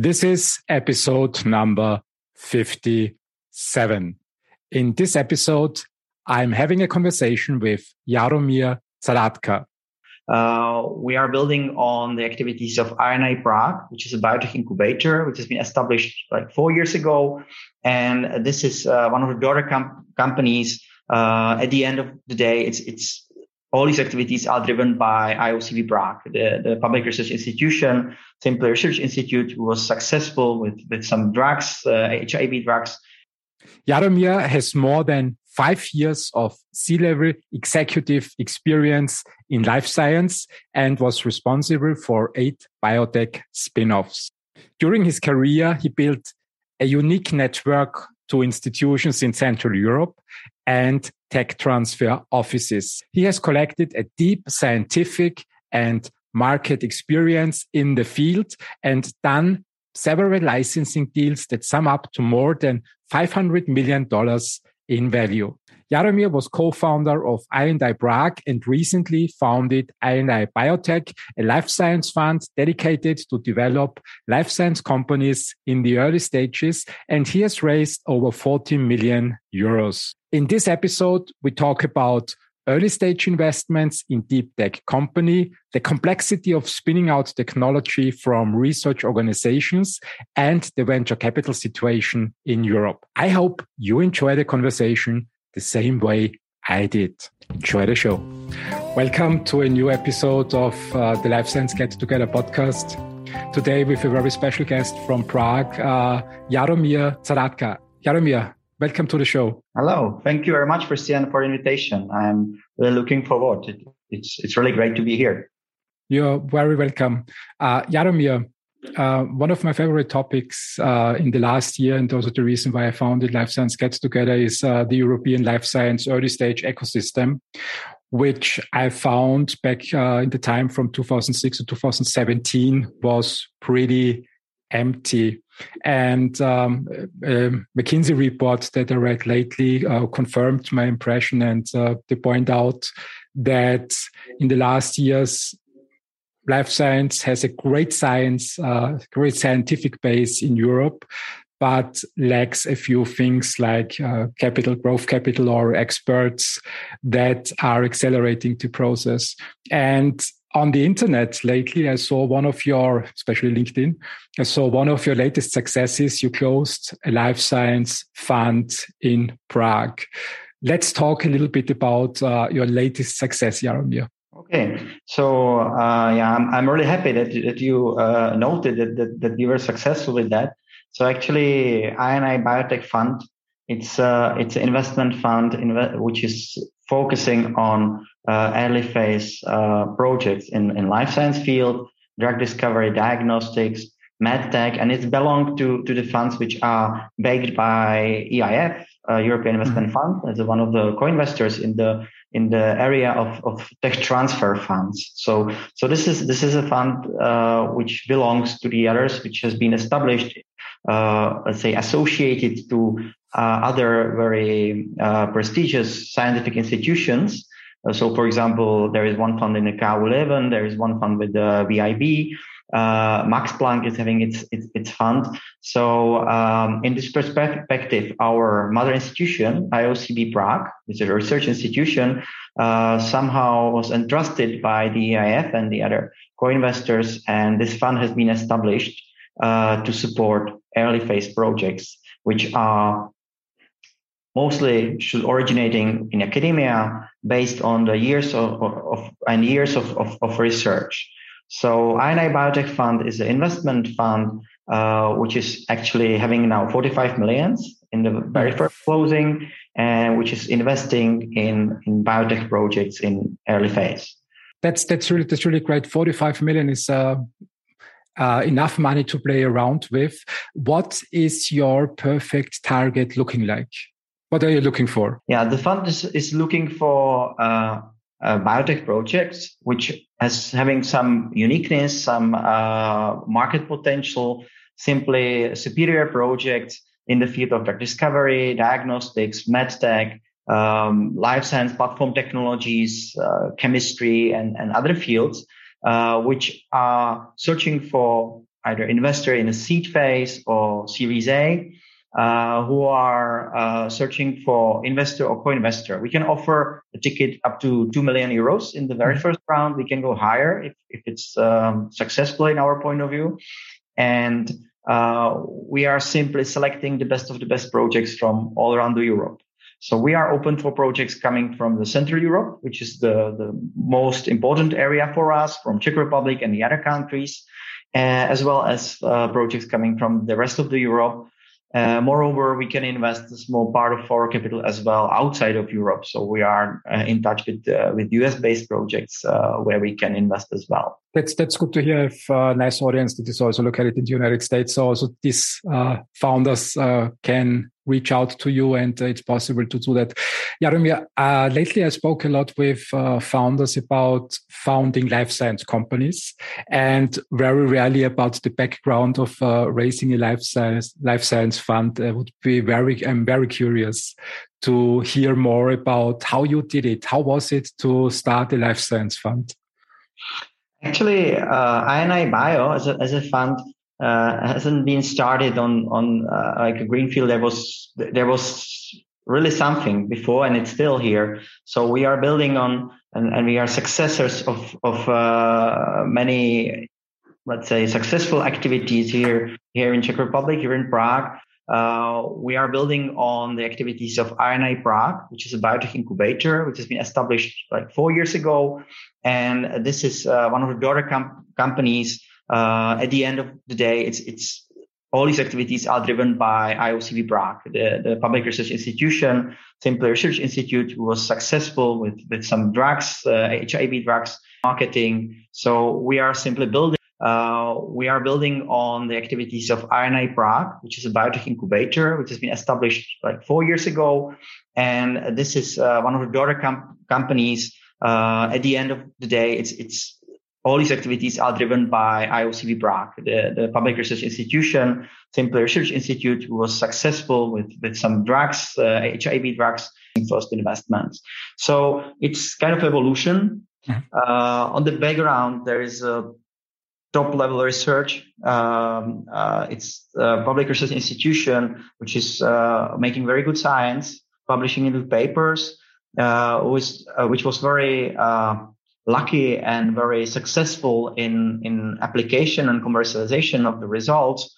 This is episode number 57. In this episode, I'm having a conversation with Jaromir Zahradka. Uh, we are building on the activities of I&I Prague, which is a biotech incubator, which has been established like four years ago. And this is uh, one of the daughter com- companies. Uh, at the end of the day, it's, it's all these activities are driven by IOCB Prague, the, the public research institution, Simple Research Institute, was successful with, with some drugs, uh, HIV drugs. Jaromir has more than five years of C-level executive experience in life science and was responsible for eight biotech spin-offs. During his career, he built a unique network to institutions in Central Europe and tech transfer offices. He has collected a deep scientific and market experience in the field and done several licensing deals that sum up to more than $500 million in value. Jaromir was co-founder of I&I Prague and recently founded I&I Biotech, a life science fund dedicated to develop life science companies in the early stages. And he has raised over 40 million euros. In this episode, we talk about early stage investments in deep tech company, the complexity of spinning out technology from research organizations and the venture capital situation in Europe. I hope you enjoy the conversation the same way I did. Enjoy the show. Welcome to a new episode of uh, the Life Science Get Together podcast. Today with a very special guest from Prague, uh, Jaromir Zahradka. Jaromir, welcome to the show. Hello. Thank you very much, for Christian, for the invitation. I'm really looking forward. It, it's, it's really great to be here. You're very welcome. Uh, Jaromir, uh, one of my favorite topics uh, in the last year, and also the reason why I founded Life Science Gets Together, is uh, the European life science early stage ecosystem, which I found back uh, in the time from 2006 to 2017 was pretty empty. And um, a McKinsey report that I read lately uh, confirmed my impression, and uh, they point out that in the last years, life science has a great science, uh, great scientific base in Europe, but lacks a few things like uh, capital, growth capital, or experts that are accelerating the process. And on the internet lately, I saw one of your, especially LinkedIn, I saw one of your latest successes. You closed a life science fund in Prague. Let's talk a little bit about uh, your latest success, Jaromir. Okay, so uh, yeah, I'm, I'm really happy that that you uh, noted that, that that were successful with that. So actually, I&I Biotech Fund, it's uh, it's an investment fund which is focusing on uh, early phase uh, projects in in life science field, drug discovery, diagnostics, medtech, and it's belonged to to the funds which are backed by EIF, uh, European Investment mm-hmm. Fund, as one of the co-investors in the in the area of, of tech transfer funds. So, so this is this is a fund uh, which belongs to the others, which has been established, uh, let's say, associated to other very uh, prestigious scientific institutions. Uh, so, for example, there is one fund in the KU Leuven, there is one fund with the VIB, uh, Max Planck is having its its, its fund. So um, in this perspective, our mother institution, IOCB Prague, which is a research institution, uh, somehow was entrusted by the EIF and the other co-investors, and this fund has been established uh, to support early phase projects, which are mostly should originating in academia based on the years of, of, and years of, of, of research. So I&I Biotech Fund is an investment fund, uh, which is actually having now 45 millions in the very first closing, and which is investing in, in biotech projects in early phase. That's that's really that's really great. 45 million is uh, uh, enough money to play around with. What is your perfect target looking like? What are you looking for? Yeah, the fund is, is looking for uh, uh, biotech projects, which has having some uniqueness, some uh, market potential, simply superior projects in the field of drug discovery, diagnostics, medtech, um, life science platform technologies, uh, chemistry, and, and other fields, uh, which are searching for either investor in a seed phase or Series A, uh, who are uh, searching for investor or co-investor. We can offer a ticket up to 2 million euros in the very mm-hmm. first round. We can go higher if, if it's um, successful in our point of view. And uh, we are simply selecting the best of the best projects from all around the Europe. So we are open for projects coming from the Central Europe, which is the, the most important area for us, from Czech Republic and the other countries, uh, as well as uh, projects coming from the rest of the Europe. Uh, moreover, we can invest a small part of our capital as well outside of Europe. So we are uh, in touch with uh, with US based projects uh, where we can invest as well. That's that's good to hear. A uh, nice audience that is also located in the United States, so also these uh, founders can reach out to you and uh, it's possible to do that. Jaromir, uh, lately I spoke a lot with uh, founders about founding life science companies and very rarely about the background of uh, raising a life science, life science fund. I would be very, I'm very curious to hear more about how you did it. How was it to start a life science fund? Actually, uh, I&I Bio as a, as a fund uh, hasn't been started on on uh, like a greenfield. There was there was really something before, and it's still here. So we are building on, and, and we are successors of of uh, many, let's say, successful activities here here in Czech Republic, here in Prague. Uh, we are building on the activities of I&I Prague, which is a biotech incubator, which has been established like four years ago. And this is uh, one of the daughter com- companies uh, at the end of the day, it's it's all these activities are driven by IOCB Prague, the, the public research institution, Simple Research Institute, who was successful with, with some drugs, uh, HIV drugs marketing. So we are simply building, uh, we are building on the activities of I&I Prague, which is a biotech incubator, which has been established like four years ago. And this is uh, one of the daughter com- companies. Uh, at the end of the day, it's, it's all these activities are driven by IOCB Prague, the, the public research institution, Simple Research Institute, who was successful with, with some drugs, uh, HIV drugs, first investments. So it's kind of evolution. Mm-hmm. Uh, on the background, there is a top level research. Um, uh, it's a public research institution, which is uh, making very good science, publishing into papers, uh, which, uh, which was very lucky and very successful in, in application and commercialization of the results.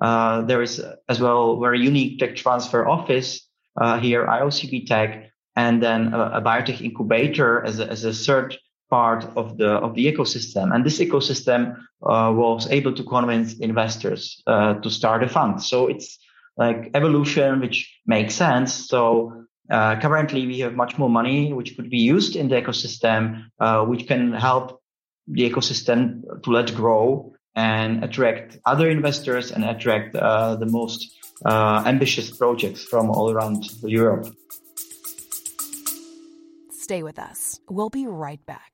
Uh, there is as well very unique tech transfer office uh, here, IOCB Tech, and then a, a biotech incubator as a, as a third part of the of the ecosystem. And this ecosystem uh, was able to convince investors uh, to start a fund. So it's like evolution, which makes sense. So uh, currently, we have much more money which could be used in the ecosystem, uh, which can help the ecosystem to let grow and attract other investors and attract uh, the most uh, ambitious projects from all around Europe. Stay with us. We'll be right back.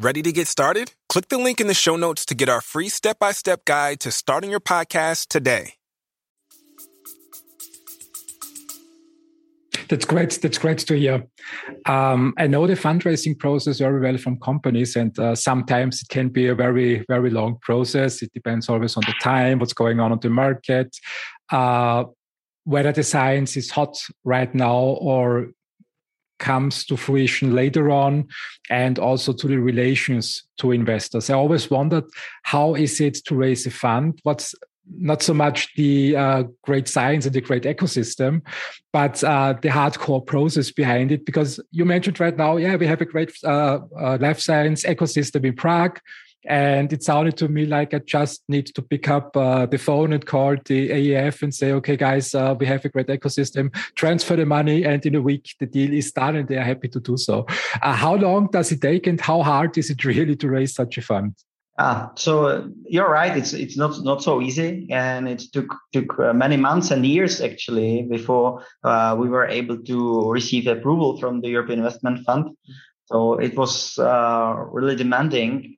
Ready to get started? Click the link in the show notes to get our free step by step guide to starting your podcast today. That's great. That's great to hear. Um, I know the fundraising process very well from companies, and uh, sometimes it can be a very, very long process. It depends always on the time, what's going on on the market, uh, whether the science is hot right now or comes to fruition later on and also to the relations to investors i always wondered how is it to raise a fund what's not so much the uh, great science and the great ecosystem, but uh, the hardcore process behind it. Because you mentioned right now, yeah, we have a great uh, uh, life science ecosystem in Prague. And it sounded to me like I just need to pick up uh, the phone and call the EIF and say, okay, guys, uh, we have a great ecosystem, transfer the money, and in a week the deal is done and they are happy to do so. how long does it take and how hard is it really to raise such a fund? Ah, so you're right. It's it's not not so easy, and it took took uh, many months and years actually before uh, we were able to receive approval from the European Investment Fund. So it was uh, really demanding.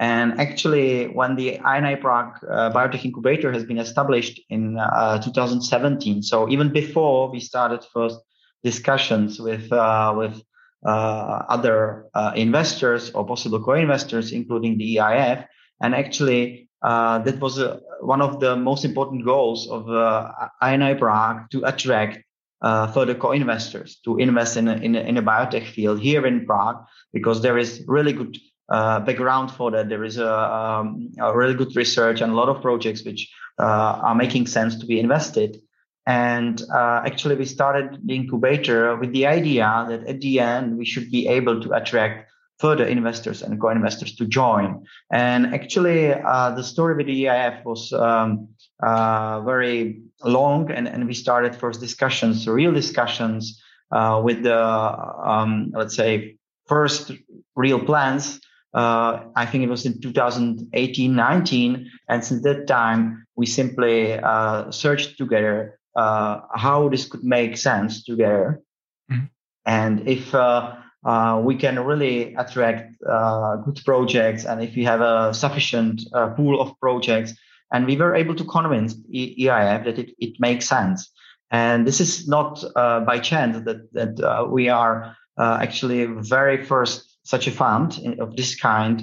And actually, when the I&I Prague uh, Biotech Incubator has been established in uh, 2017, so even before we started first discussions with uh, with uh, other uh, investors or possible co-investors, including the EIF. And actually, uh, that was one of the most important goals of uh, I&I Prague to attract further co-investors to invest in a, in, a, in a biotech field here in Prague, because there is really good uh, background for that. There is a, um, a, really good research and a lot of projects which uh, are making sense to be invested. And uh, actually, we started the incubator with the idea that at the end, we should be able to attract further investors and co-investors to join. And actually, uh, the story with the EIF was um, uh, very long, and, and we started first discussions, real discussions uh, with the, um, let's say, first real plans. Uh, I think it was in 2018, 19. And since that time, we simply uh, searched together uh, how this could make sense together. Mm-hmm. And if uh, uh, we can really attract uh, good projects and if we have a sufficient uh, pool of projects, and we were able to convince EIF that it, it makes sense. And this is not uh, by chance that, that we are actually very first such a fund of this kind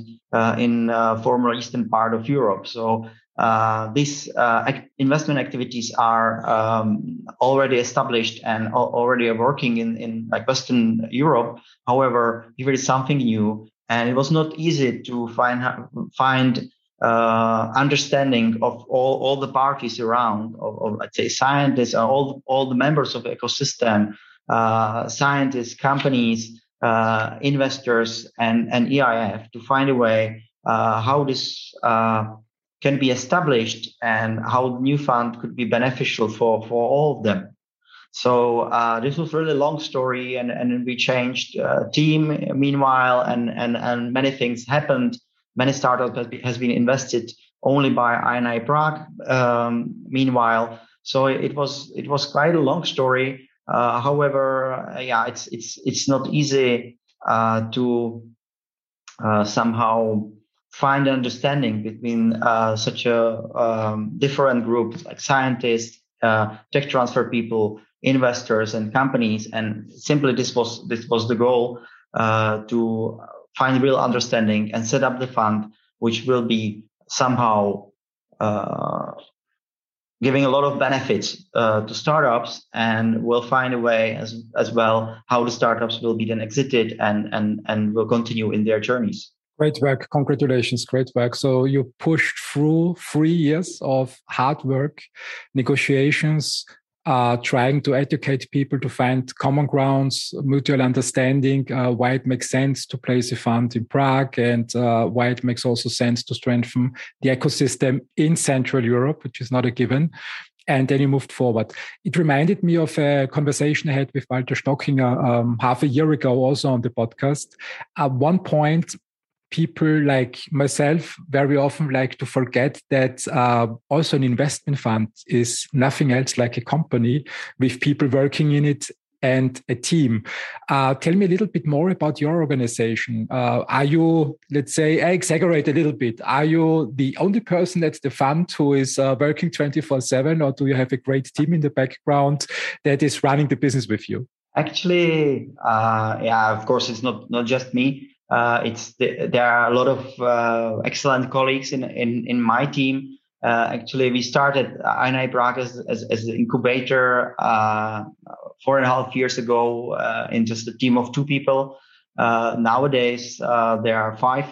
in former eastern part of Europe. So uh, these uh, investment activities are um, already established and already working in, in like Western Europe. However, it is something new, and it was not easy to find find uh, understanding of all, all the parties around, of, of let's say scientists, all all the members of the ecosystem, uh, scientists, companies, uh, investors, and and EIF to find a way uh, how this can be established and how new fund could be beneficial for, for all of them. So uh, this was really long story, and, and we changed uh, team meanwhile, and, and, and many things happened. Many startups has, be, has been invested only by I&I Prague. Um, meanwhile, so it was it was quite a long story. Uh, however, uh, yeah, it's it's it's not easy uh, to uh, somehow find understanding between uh, such a um, different groups like scientists, uh, tech transfer people, investors, and companies. And simply, this was this was the goal uh, to find real understanding and set up the fund, which will be somehow uh, giving a lot of benefits uh, to startups and we'll find a way as as well how the startups will be then exited and and and will continue in their journeys Great work. Congratulations. Great work. So you pushed through three years of hard work, negotiations, uh, trying to educate people to find common grounds, mutual understanding, uh, why it makes sense to place a fund in Prague and uh, why it makes also sense to strengthen the ecosystem in Central Europe, which is not a given. And then you moved forward. It reminded me of a conversation I had with Walter Stockinger um, half a year ago, also on the podcast. At one point, people like myself very often like to forget that uh, also an investment fund is nothing else like a company with people working in it and a team. Uh, tell me a little bit more about your organization. Uh, are you, let's say, I exaggerate a little bit. Are you the only person at the fund who is uh, working 24 7, or do you have a great team in the background that is running the business with you? Actually, uh, yeah, of course, it's not, not just me. Uh, it's the, there are a lot of uh, excellent colleagues in, in, in my team. Uh, actually, we started I&I Prague as, as, as an incubator uh, four and a half years ago uh, in just a team of two people. Uh, nowadays, there are five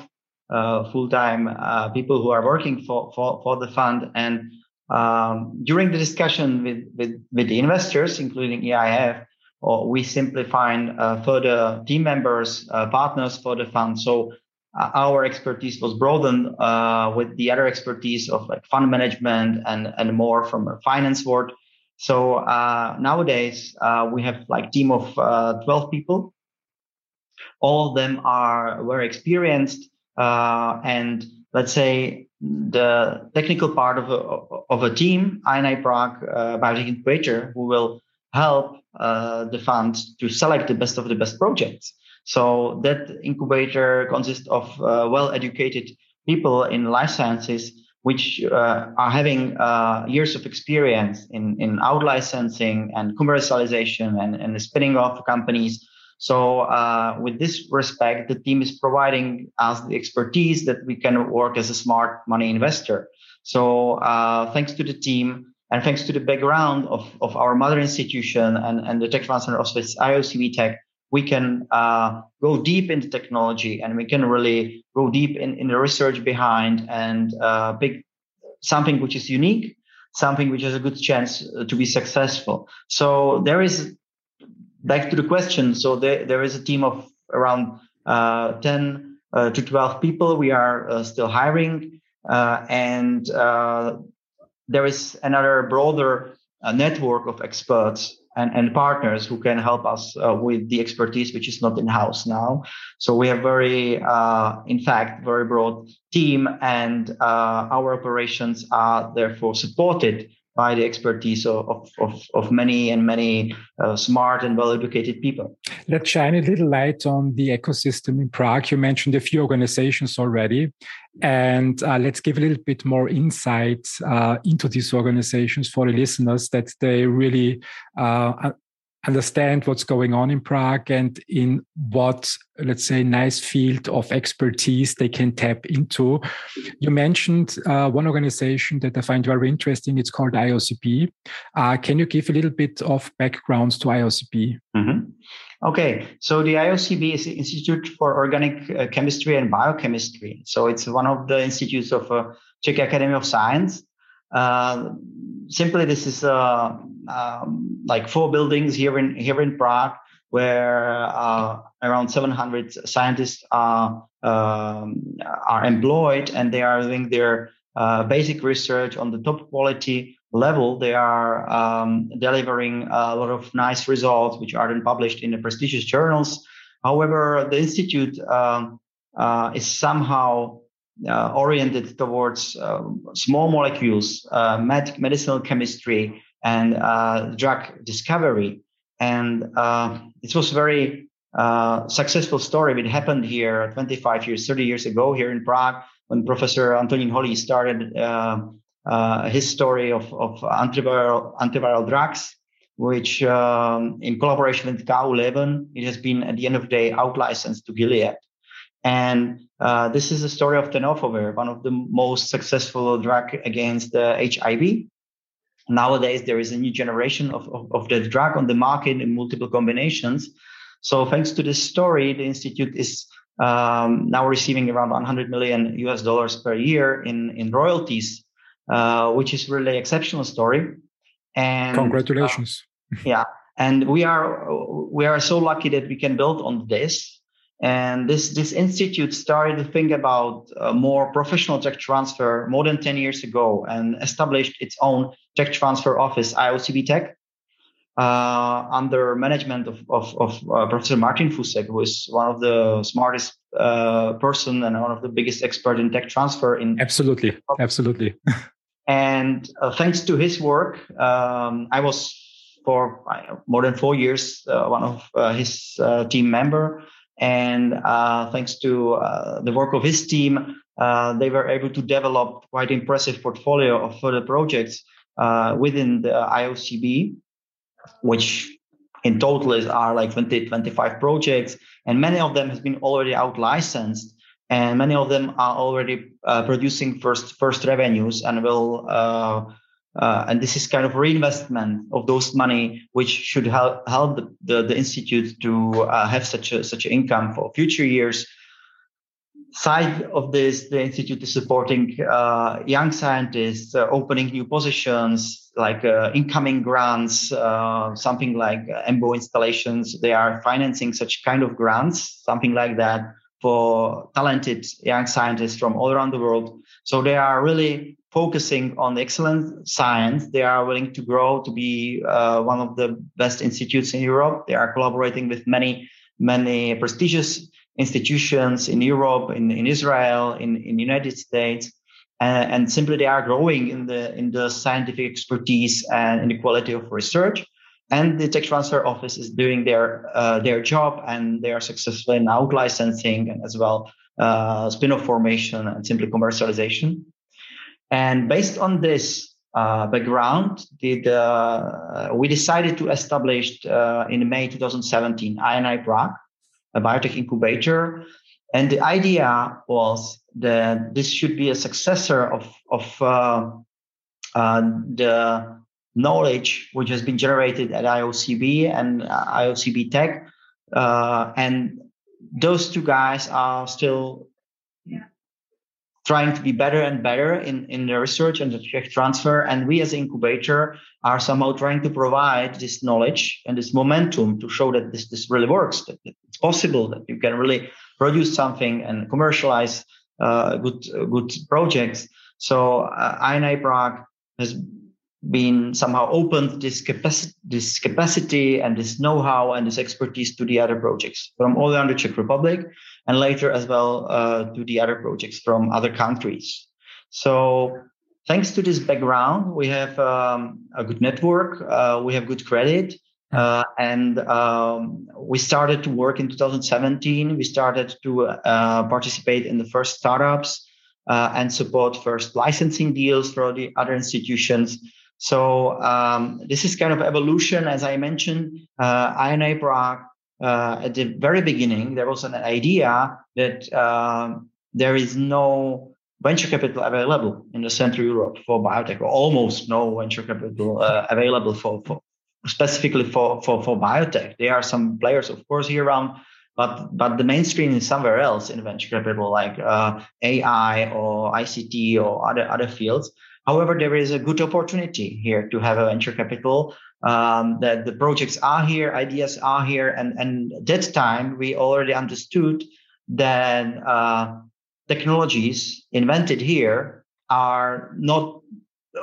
full-time people who are working for, for, for the fund. And um, during the discussion with, with, with the investors, including EIF, or we simply find uh, further team members, uh, partners for the fund. So uh, our expertise was broadened uh, with the other expertise of like fund management and, and more from a finance world. So uh, nowadays uh, we have like team of 12 people. All of them are very experienced. uh, and let's say the technical part of a, of a team, I&I Prague uh, Biotech Incubator, who will help uh, the fund to select the best of the best projects. So that incubator consists of uh, well-educated people in life sciences, which uh, are having uh, years of experience in, in out licensing and commercialization and, and spinning off companies so uh, with this respect, the team is providing us the expertise that we can work as a smart money investor. So uh, thanks to the team and thanks to the background of, of our mother institution and, and the tech transfer of Swiss IOCB Tech, we can uh, go deep into technology and we can really go deep in, in the research behind and uh, pick something which is unique, something which has a good chance to be successful. So there is back to the question. So there, there is a team of around uh, 10 uh, to 12 people. We are uh, still hiring. Uh, and uh, there is another broader uh, network of experts and, and partners who can help us with the expertise, which is not in house now. So we have very, in fact, very broad team and our operations are therefore supported by the expertise of, of, of many and many uh, smart and well educated people. Let's shine a little light on the ecosystem in Prague. You mentioned a few organizations already. And uh, let's give a little bit more insight uh, into these organizations for the listeners that they really uh, understand what's going on in Prague and in what, let's say, nice field of expertise they can tap into. You mentioned uh, one organization that I find very interesting. It's called IOCB. Uh, can you give a little bit of backgrounds to IOCB? Mm-hmm. Okay, so the IOCB is the Institute for Organic uh, Chemistry and Biochemistry. So it's one of the institutes of uh, Czech Academy of Science. Uh, simply, this is uh, um, like four buildings here in here in Prague, where uh, around 700 scientists are um, are employed, and they are doing their uh, basic research on the top quality level. They are um, delivering a lot of nice results, which are then published in the prestigious journals. However, the institute um, uh, is somehow uh, oriented towards uh, small molecules, uh, med- medicinal chemistry, and uh, drug discovery. And uh, it was a very uh, successful story. It happened here 25 years, 30 years ago here in Prague when Professor Antonín Holý started his story of, of antiviral, antiviral drugs which um, in collaboration with KU Leuven, it has been at the end of the day out licensed to Gilead. And uh, this is the story of tenofovir, one of the most successful drug against uh, HIV. Nowadays, there is a new generation of, of, of the drug on the market in multiple combinations. So thanks to this story, the institute is um, now receiving around 100 million US dollars per year in, in royalties, uh, which is really exceptional story. And congratulations. Uh, yeah. And we are, we are so lucky that we can build on this and this, this institute started to think about uh, more professional tech transfer more than 10 years ago and established its own tech transfer office, IOCB Tech, uh, under management of, of, of uh, Professor Martin Fusek, who is one of the smartest uh, person and one of the biggest expert in tech transfer in absolutely, absolutely. and uh, thanks to his work, um, I was for more than four years uh, one of his team member. And uh, thanks to uh, the work of his team, uh, they were able to develop quite impressive portfolio of further projects uh, within the IOCB, which in total is are like 20, 25 projects, and many of them has been already out licensed, and many of them are already uh, producing first first revenues and will uh, uh, and this is kind of reinvestment of those money, which should help help the, the, the institute to uh, have such a such income for future years. Side of this, the institute is supporting uh, young scientists, uh, opening new positions like incoming grants, something like EMBO installations. They are financing such kind of grants, something like that for talented young scientists from all around the world. So they are really focusing on excellent science. They are willing to grow to be uh, one of the best institutes in Europe. They are collaborating with many, many prestigious institutions in Europe, in, in Israel, in, in United States. And simply they are growing in the in the scientific expertise and in the quality of research. And the tech transfer office is doing their uh, their job, and they are successful in out licensing and as well uh, spin-off formation and simply commercialization. And based on this uh, background, did uh, we decided to establish uh, in May 2017 I&I Prague, a biotech incubator. And the idea was that this should be a successor of, of uh, the knowledge which has been generated at IOCB and uh, IOCB Tech. Uh, and those two guys are still trying to be better and better in, in the research and the tech transfer. And we as incubator are somehow trying to provide this knowledge and this momentum to show that this, this really works, that it's possible that you can really produce something and commercialize uh, good, good projects. So uh, I&I Prague has been somehow opened this capacity, this capacity and this know-how and this expertise to the other projects from all around the Czech Republic and later as well uh, to the other projects from other countries. So thanks to this background, we have um, a good network, uh, we have good credit, uh, and um, we started to work in 2017. We started to uh, participate in the first startups uh, and support first licensing deals for the other institutions. So um, this is kind of evolution, as I mentioned. Uh, I&I Prague uh, at the very beginning, there was an idea that um, there is no venture capital available in the Central Europe for biotech, or almost no venture capital uh, available for, for specifically for, for, for biotech. There are some players, of course, here around, but but the mainstream is somewhere else in venture capital, like uh, AI or ICT or other other fields. However, there is a good opportunity here to have a venture capital. Um, that the projects are here, ideas are here, and and that time we already understood that uh, technologies invented here are not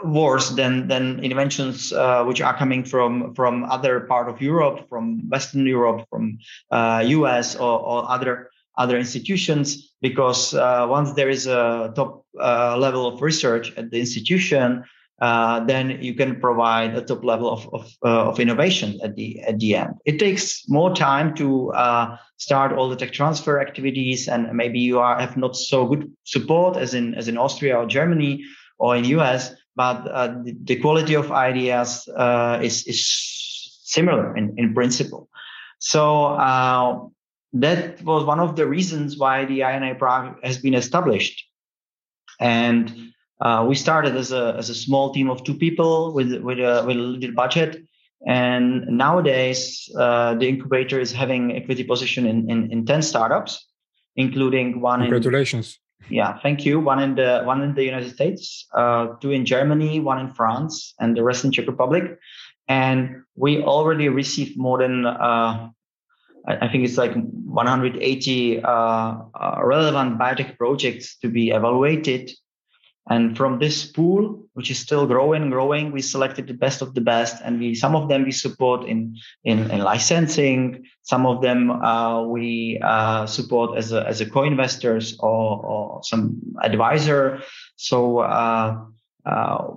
worse than than inventions uh, which are coming from from other part of Europe, from Western Europe, from uh, US or, or other other institutions because uh, once there is a top uh, level of research at the institution, uh, then you can provide a top level of of, uh, of, innovation at the at the end. It takes more time to uh, start all the tech transfer activities, and maybe you are have not so good support as in as in Austria or Germany or in US, but uh, the, the, quality of ideas is is similar in in principle. So that was one of the reasons why the I&I Prague has been established. And uh, we started as a, as a small team of two people with, with, a, with a little budget. And nowadays, uh, the incubator is having equity position in, in, in 10 startups, including one Congratulations. In, yeah, thank you. One in the one in the United States, uh, two in Germany, one in France, and the rest in Czech Republic. And we already received more than uh, I think it's like 180 uh, uh, relevant biotech projects to be evaluated. And from this pool, which is still growing, growing, we selected the best of the best, and we some of them we support in in, in licensing. Some of them uh, we uh, support as a as a co-investors or, or some advisor. So uh,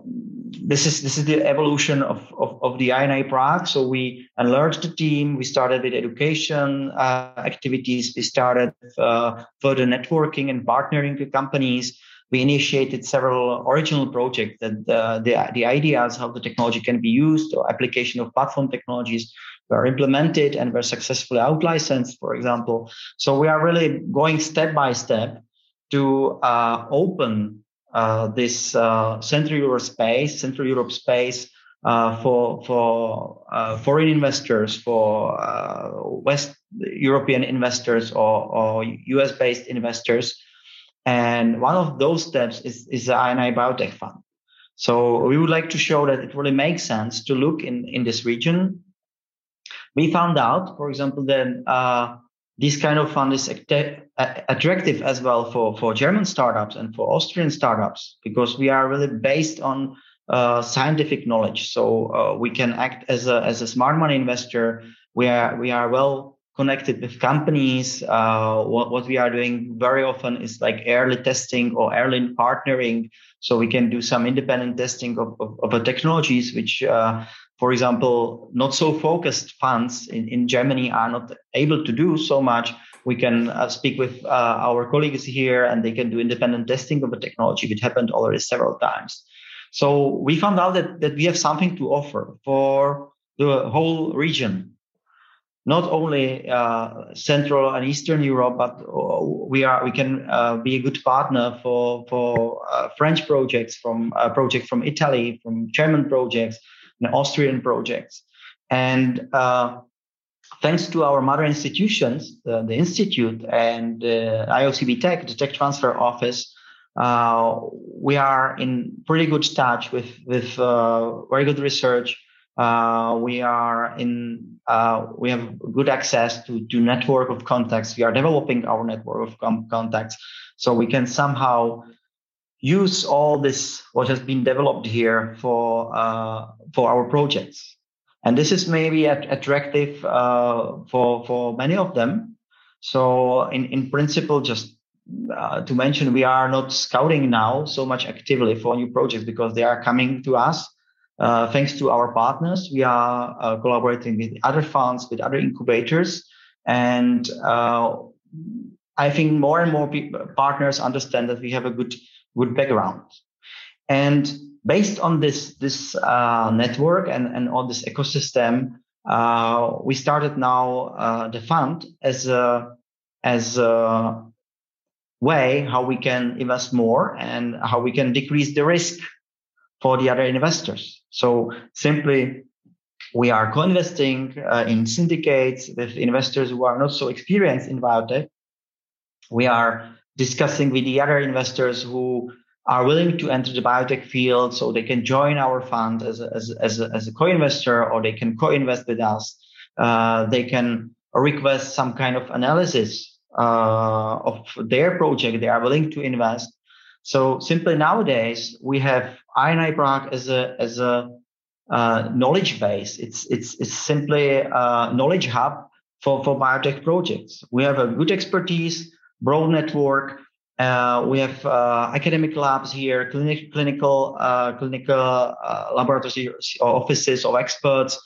this is this is the evolution of, of, of the I&I Prague. So we enlarged the team. We started with education uh, activities. We started uh, further networking and partnering with companies. We initiated several original projects that uh, the the ideas how the technology can be used or application of platform technologies were implemented and were successfully out licensed, for example. So we are really going step by step to uh, open this uh, Central Europe space, Central Europe space uh, for for uh, foreign investors, for uh, West European investors or, or US based investors. And one of those steps is, is the I&I Biotech Fund. So we would like to show that it really makes sense to look in, in this region. We found out, for example, that this kind of fund is attractive as well for, for German startups and for Austrian startups because we are really based on uh, scientific knowledge. So uh, we can act as a as a smart money investor. We are we are well connected with companies. Uh, what, what we are doing very often is like early testing or early partnering. So we can do some independent testing of, of, of technologies, which, uh, for example, not so focused funds in, in Germany are not able to do so much. We can uh, speak with uh, our colleagues here and they can do independent testing of the technology, It happened already several times. So we found out that, that we have something to offer for the whole region not only uh, Central and Eastern Europe, but uh, we are we can uh, be a good partner for for uh, French projects, from uh, projects from Italy, from German projects, and Austrian projects, and uh, thanks to our mother institutions, the, the institute and IOCB Tech, the Tech Transfer Office. we are in pretty good touch with with very good research uh, we are in, uh, we have good access to, to network of contacts. We are developing our network of com- contacts. So we can somehow use all this, what has been developed here for, uh, for our projects. And this is maybe at, attractive, uh, for, for many of them. So in, in principle, just uh, to mention, we are not scouting now so much actively for new projects because they are coming to us uh, thanks to our partners, we are uh, collaborating with other funds, with other incubators, and uh, I think more and more partners understand that we have a good good background. And based on this this uh, network and and on this ecosystem, uh, we started now uh, the fund as a as a way how we can invest more and how we can decrease the risk for the other investors. So simply, we are co-investing uh, in syndicates with investors who are not so experienced in biotech. We are discussing with the other investors who are willing to enter the biotech field so they can join our fund as a, as, as a, as a co-investor or they can co-invest with us. Uh, they can request some kind of analysis uh, of their project they are willing to invest. So simply nowadays we have I&I Prague as a as a uh, knowledge base. It's it's it's simply a knowledge hub for for biotech projects. We have a good expertise, broad network. Uh, we have uh, academic labs here, clinic, clinical uh, clinical uh, laboratory offices of experts,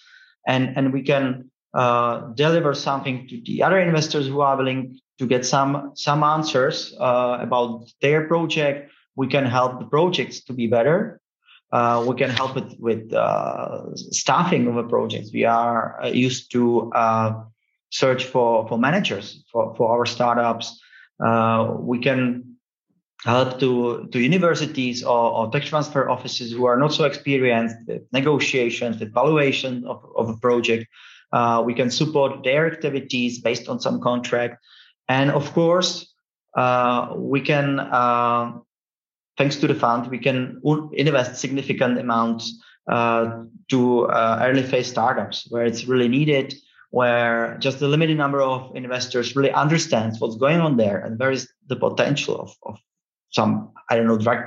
and and we can uh, deliver something to the other investors who are willing to get some some answers about their project we can help the projects to be better. Uh, we can help it with uh, staffing of the projects. We are used to uh, search for, for managers for, for our startups. Uh, we can help to, to universities or, or, tech transfer offices who are not so experienced with negotiations, with valuation of, of a project. Uh, we can support their activities based on some contract. And of course, we can thanks to the fund, we can invest significant amounts uh, to uh, early phase startups where it's really needed, where just the limited number of investors really understands what's going on there and where is the potential of, of some, I don't know, drug,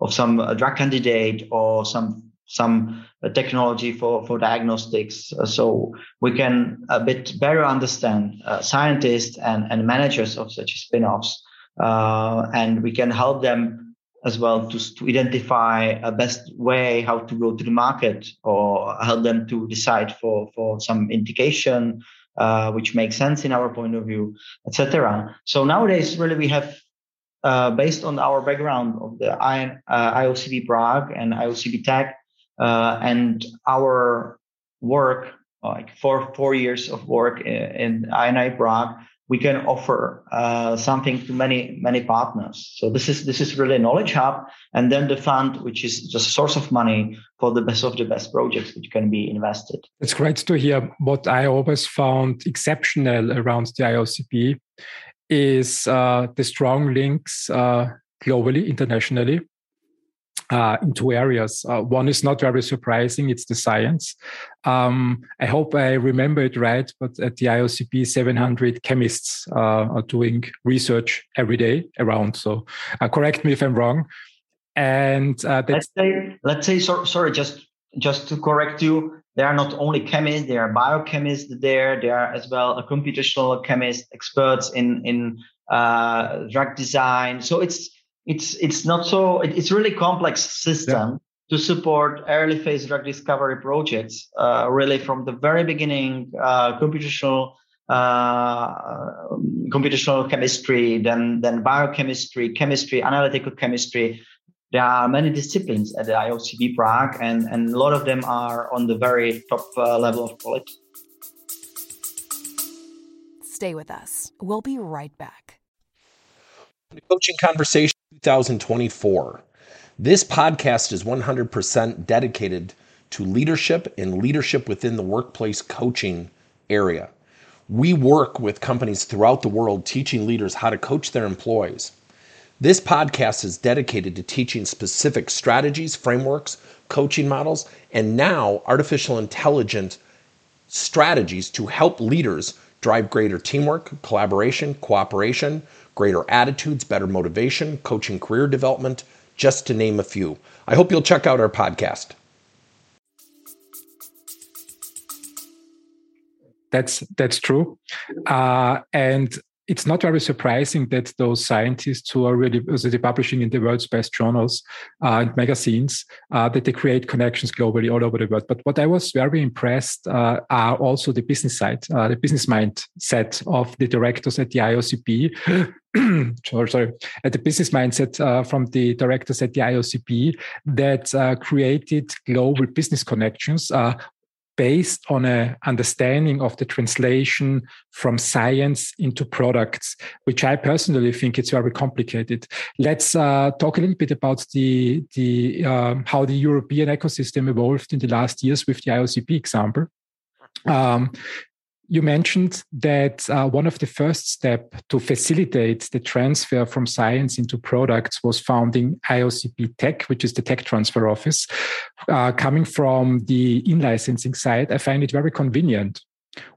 of some uh, drug candidate or some some uh, technology for, for diagnostics. Uh, so we can a bit better understand scientists and, and managers of such spin-offs. And we can help them as well to, to identify a best way how to go to the market or help them to decide for, for some indication uh, which makes sense in our point of view, etc. So nowadays, really, we have, uh, based on our background of the I, uh, IOCB Prague and IOCB Tech, uh, and our work, like four four years of work in, in I&I Prague, we can offer uh, something to many many partners. So this is this is really a knowledge hub, and then the fund, which is just a source of money for the best of the best projects which can be invested. It's great to hear. What I always found exceptional around the IOCB is uh, the strong links uh, globally, internationally uh, in two areas. Uh, one is not very surprising; it's the science. Um, I hope I remember it right, but at the IOCB, 700 chemists uh, are doing research every day around. So, uh, correct me if I'm wrong. And uh, let's say, let's say, so, sorry, just just to correct you, there are not only chemists, there are biochemists there. they are as well a computational chemist, experts in in uh, drug design. So it's it's it's not so. It's really complex system. Yeah. To support early phase drug discovery projects, uh, really from the very beginning, uh, computational uh, computational chemistry, then then biochemistry, chemistry, analytical chemistry, there are many disciplines at the IOCB Prague, and, and a lot of them are on the very top uh, level of quality. Stay with us. We'll be right back. Coaching Conversation 2024. This podcast is 100% dedicated to leadership and leadership within the workplace coaching area. We work with companies throughout the world teaching leaders how to coach their employees. This podcast is dedicated to teaching specific strategies, frameworks, coaching models, and now artificial intelligence strategies to help leaders drive greater teamwork, collaboration, cooperation, greater attitudes, better motivation, coaching career development, just to name a few. I hope you'll check out our podcast. That's that's true, uh, and it's not very surprising that those scientists who are really publishing in the world's best journals uh, and magazines uh, that they create connections globally all over the world. But what I was very impressed uh, are also the business side, uh, the business mindset of the directors at the IOCB. sorry, at the business mindset uh, from the directors at the IOCB that uh, created global business connections based on a understanding of the translation from science into products, which I personally think it's very complicated. Let's uh, talk a little bit about the the um, how the European ecosystem evolved in the last years with the IOCB example. Um, you mentioned that uh, one of the first steps to facilitate the transfer from science into products was founding IOCB Tech, which is the tech transfer office. Uh, coming from the in-licensing side, I find it very convenient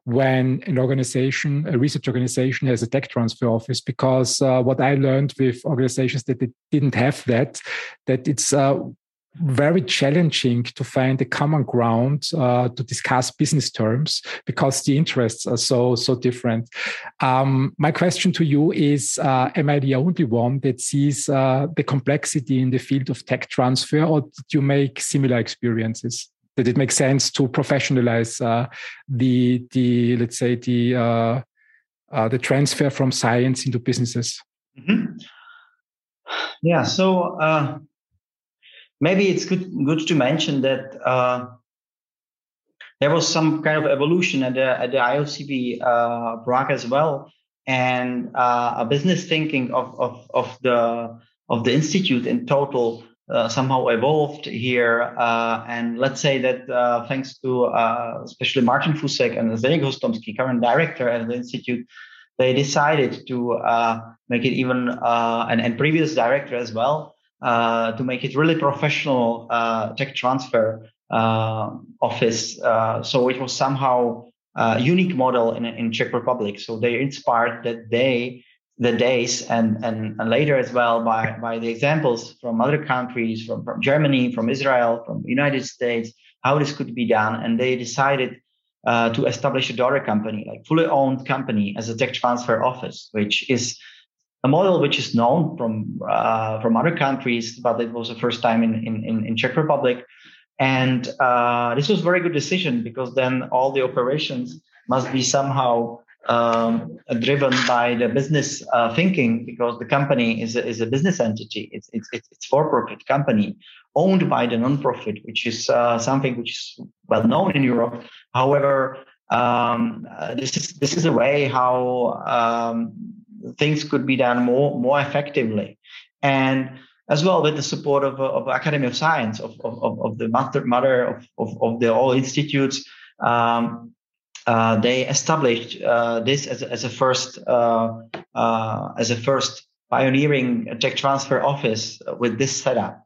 when an organization, a research organization, has a tech transfer office, because uh, what I learned with organizations that didn't have that, that it's uh, very challenging to find a common ground uh, to discuss business terms because the interests are so so different. Um, my question to you is: uh, Am I the only one that sees uh, the complexity in the field of tech transfer, or did you make similar experiences? Did it make sense to professionalize uh, the the let's say the uh, uh, the transfer from science into businesses? Mm -hmm. Yeah. So maybe it's good good to mention that uh, there was some kind of evolution at the at the IOCB uh, as well, and uh, a business thinking of of of the of the institute in total uh, somehow evolved here. Uh, and let's say that uh, thanks to especially Martin Fusek and Zdeněk Hostomský, current director at the institute, they decided to make it even and, and previous director as well uh, to make it really professional uh, tech transfer uh, office. Uh, so it was somehow a unique model in, in Czech Republic. So they inspired that day, the days, and, and, and later as well by, by the examples from other countries, from, from Germany, from Israel, from United States, how this could be done. And they decided uh, to establish a daughter company, like fully owned company as a tech transfer office, which is a model which is known from uh, from other countries, but it was the first time in in, in Czech Republic. And uh, this was a very good decision because then all the operations must be somehow um, driven by the business uh, thinking because the company is a, is a business entity. It's it's it's for-profit company owned by the non-profit, which is uh, something which is well known in Europe. However, um, uh, this is this is a way how um, things could be done more more effectively. And as well with the support of, of academy of science of, of, of the mother, mother of, of, of the all institutes um, uh, they established uh, this as, as a first uh, uh as a first pioneering tech transfer office with this setup.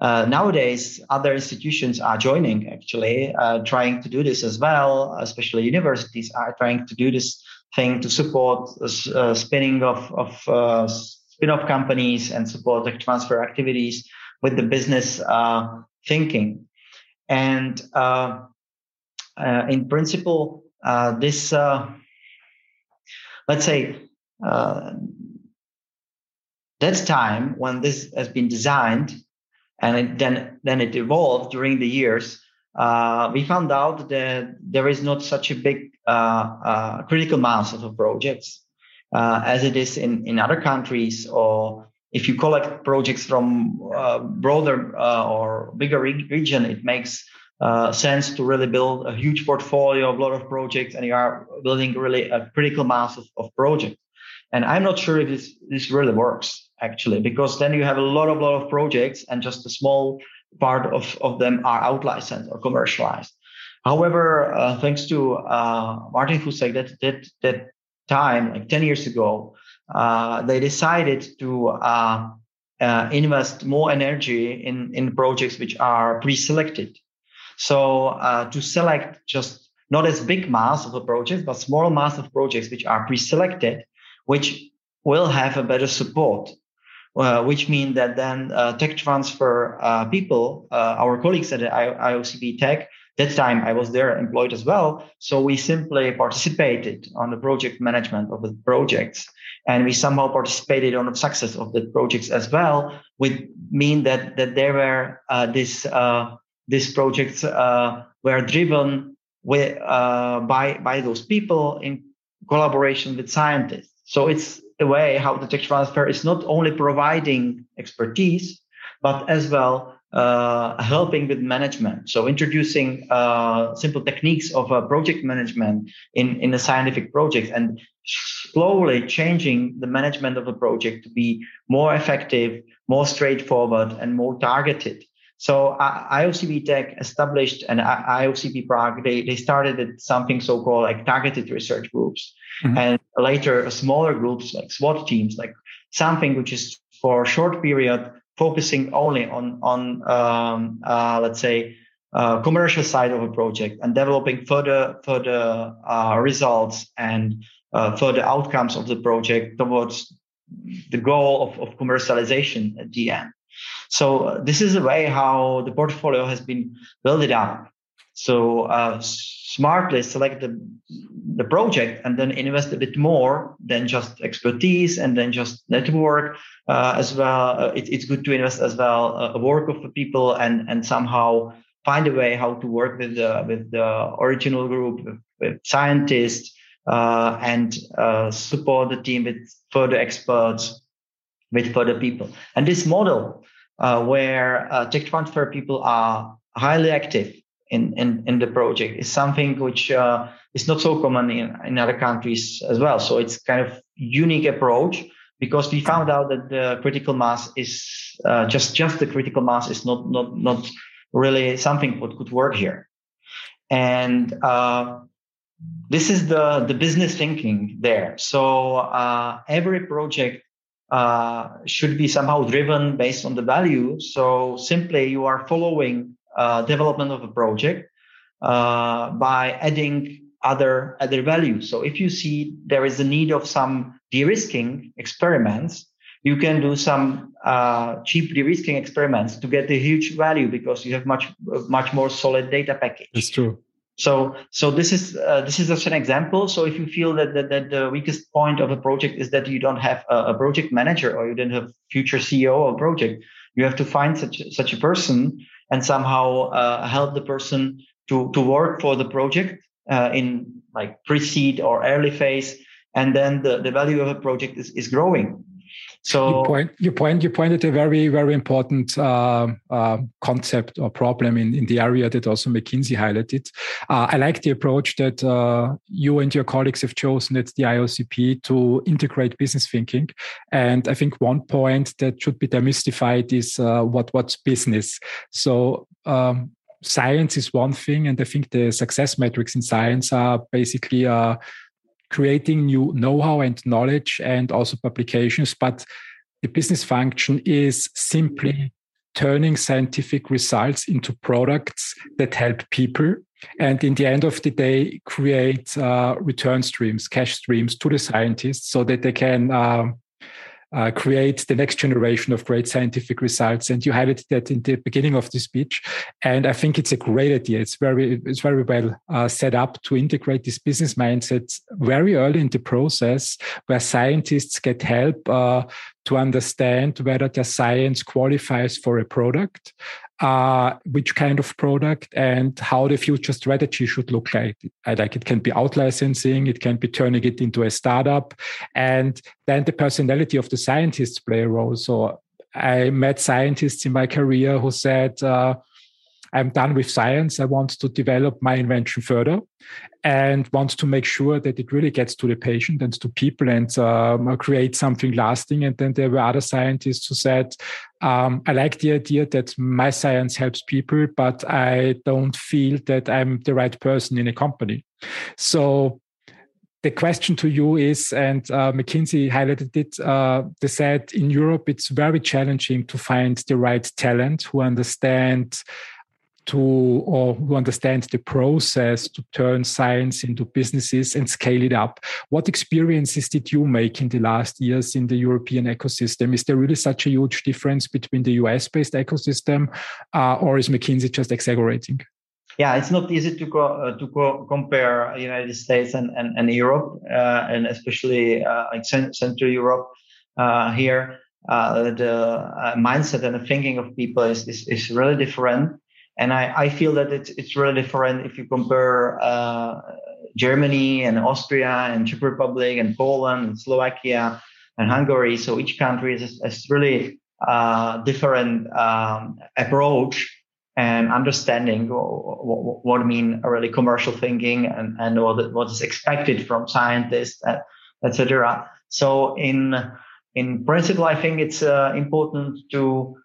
Uh, nowadays other institutions are joining actually uh, trying to do this as well especially universities are trying to do this thing to support uh, spinning of, of uh, spin-off companies and support the transfer activities with the business uh, thinking. And uh, uh, in principle, uh, this, let's say, uh, that time when this has been designed and it, then, then it evolved during the years, we found out that there is not such a big critical mass of projects as it is in, in other countries or if you collect projects from uh, broader uh, or bigger re- region, it makes uh, sense to really build a huge portfolio of a lot of projects, and you are building really a critical mass of, of projects. And I'm not sure if this this really works actually, because then you have a lot of lot of projects, and just a small part of, of them are out licensed or commercialized. However, uh, thanks to uh, Martin Fusek, that that that time, like 10 years ago, uh, they decided to uh, uh, invest more energy in, in projects which are pre-selected. So uh, to select just not as big mass of projects, but small mass of projects which are pre-selected, which will have a better support. Uh, which mean that then uh, tech transfer people, our colleagues at IOCB Tech, that time I was there employed as well. So we simply participated on the project management of the projects and we somehow participated on the success of the projects as well, would mean that, that there were uh, this, uh, these projects uh, were driven with, uh, by, by those people in collaboration with scientists. So it's a way how the tech transfer is not only providing expertise, but as well uh, helping with management. So introducing uh, simple techniques of uh, project management in, in a scientific project and slowly changing the management of a project to be more effective, more straightforward, and more targeted. So uh, IOCB Tech established an IOCP Prague. They, they started with something so-called like targeted research groups, mm-hmm. and later smaller groups like SWAT teams, like something which is for a short period focusing only on on um, uh, let's say uh, commercial side of a project and developing further further uh, results and uh, further outcomes of the project towards the goal of, of commercialization at the end. So uh, this is the way how the portfolio has been built up. So uh, smartly select the, the project and then invest a bit more than just expertise and then just network uh, as well. Uh, it, it's good to invest as well uh, a work of the people and and somehow find a way how to work with the with the original group with, with scientists uh, and uh, support the team with further experts with further people. And this model uh, where tech transfer people are highly active in, in, in the project is something which uh, is not so common in, in other countries as well. So it's kind of unique approach because we found out that the critical mass is uh, just just the critical mass is not not not really something what could work here. And uh, this is the the business thinking there. So uh, every project uh, should be somehow driven based on the value. So simply you are following uh, development of a project uh, by adding other other values. So if you see there is a need of some de-risking experiments, you can do some uh, cheap de-risking experiments to get a huge value because you have much much more solid data package. It's true. So, so this is uh, this is just an example. So, if you feel that, that, that the weakest point of a project is that you don't have a, a project manager or you don't have future CEO of project, you have to find such such a person and somehow uh, help the person to to work for the project uh, in like pre-seed or early phase and then the, the value of a project is, is growing so you point you point you pointed a very very important uh, uh, concept or problem in, in the area that also McKinsey highlighted. Uh, I like the approach that uh, you and your colleagues have chosen at the IOCB to integrate business thinking. And I think one point that should be demystified is uh, what what's business. So um, science is one thing, and I think the success metrics in science are basically uh, creating new know-how and knowledge and also publications but the business function is simply turning scientific results into products that help people and in the end of the day create uh, return streams cash streams to the scientists so that they can uh, uh, create the next generation of great scientific results. And you highlighted that in the beginning of the speech. And I think it's a great idea. It's very, it's very well uh, set up to integrate this business mindset very early in the process, where scientists get help uh, to understand whether their science qualifies for a product uh, which kind of product and how the future strategy should look like. Like it can be out licensing, it can be turning it into a startup, and then the personality of the scientists play a role. So I met scientists in my career who said, uh, I'm done with science. I want to develop my invention further and want to make sure that it really gets to the patient and to people and um, create something lasting. And then there were other scientists who said, um, I like the idea that my science helps people, but I don't feel that I'm the right person in a company. So the question to you is, and uh, McKinsey highlighted it, uh, they said in Europe it's very challenging to find the right talent who understand to or who understand the process to turn science into businesses and scale it up. What experiences did you make in the last years in the European ecosystem? Is there really such a huge difference between the US based ecosystem, uh, or is McKinsey just exaggerating? Yeah, it's not easy to co- uh, to co- compare United States and and, and Europe, uh, and especially uh, like Central Europe uh, here. The mindset and the thinking of people is, is, is really different. And I, I feel that it's, it's really different if you compare uh, Germany and Austria and Czech Republic and Poland and Slovakia and Hungary. So each country is, is really uh, different um, approach and understanding what, what, mean really commercial thinking and, and what, what is expected from scientists, etc. So in in principle, I think it's uh, important to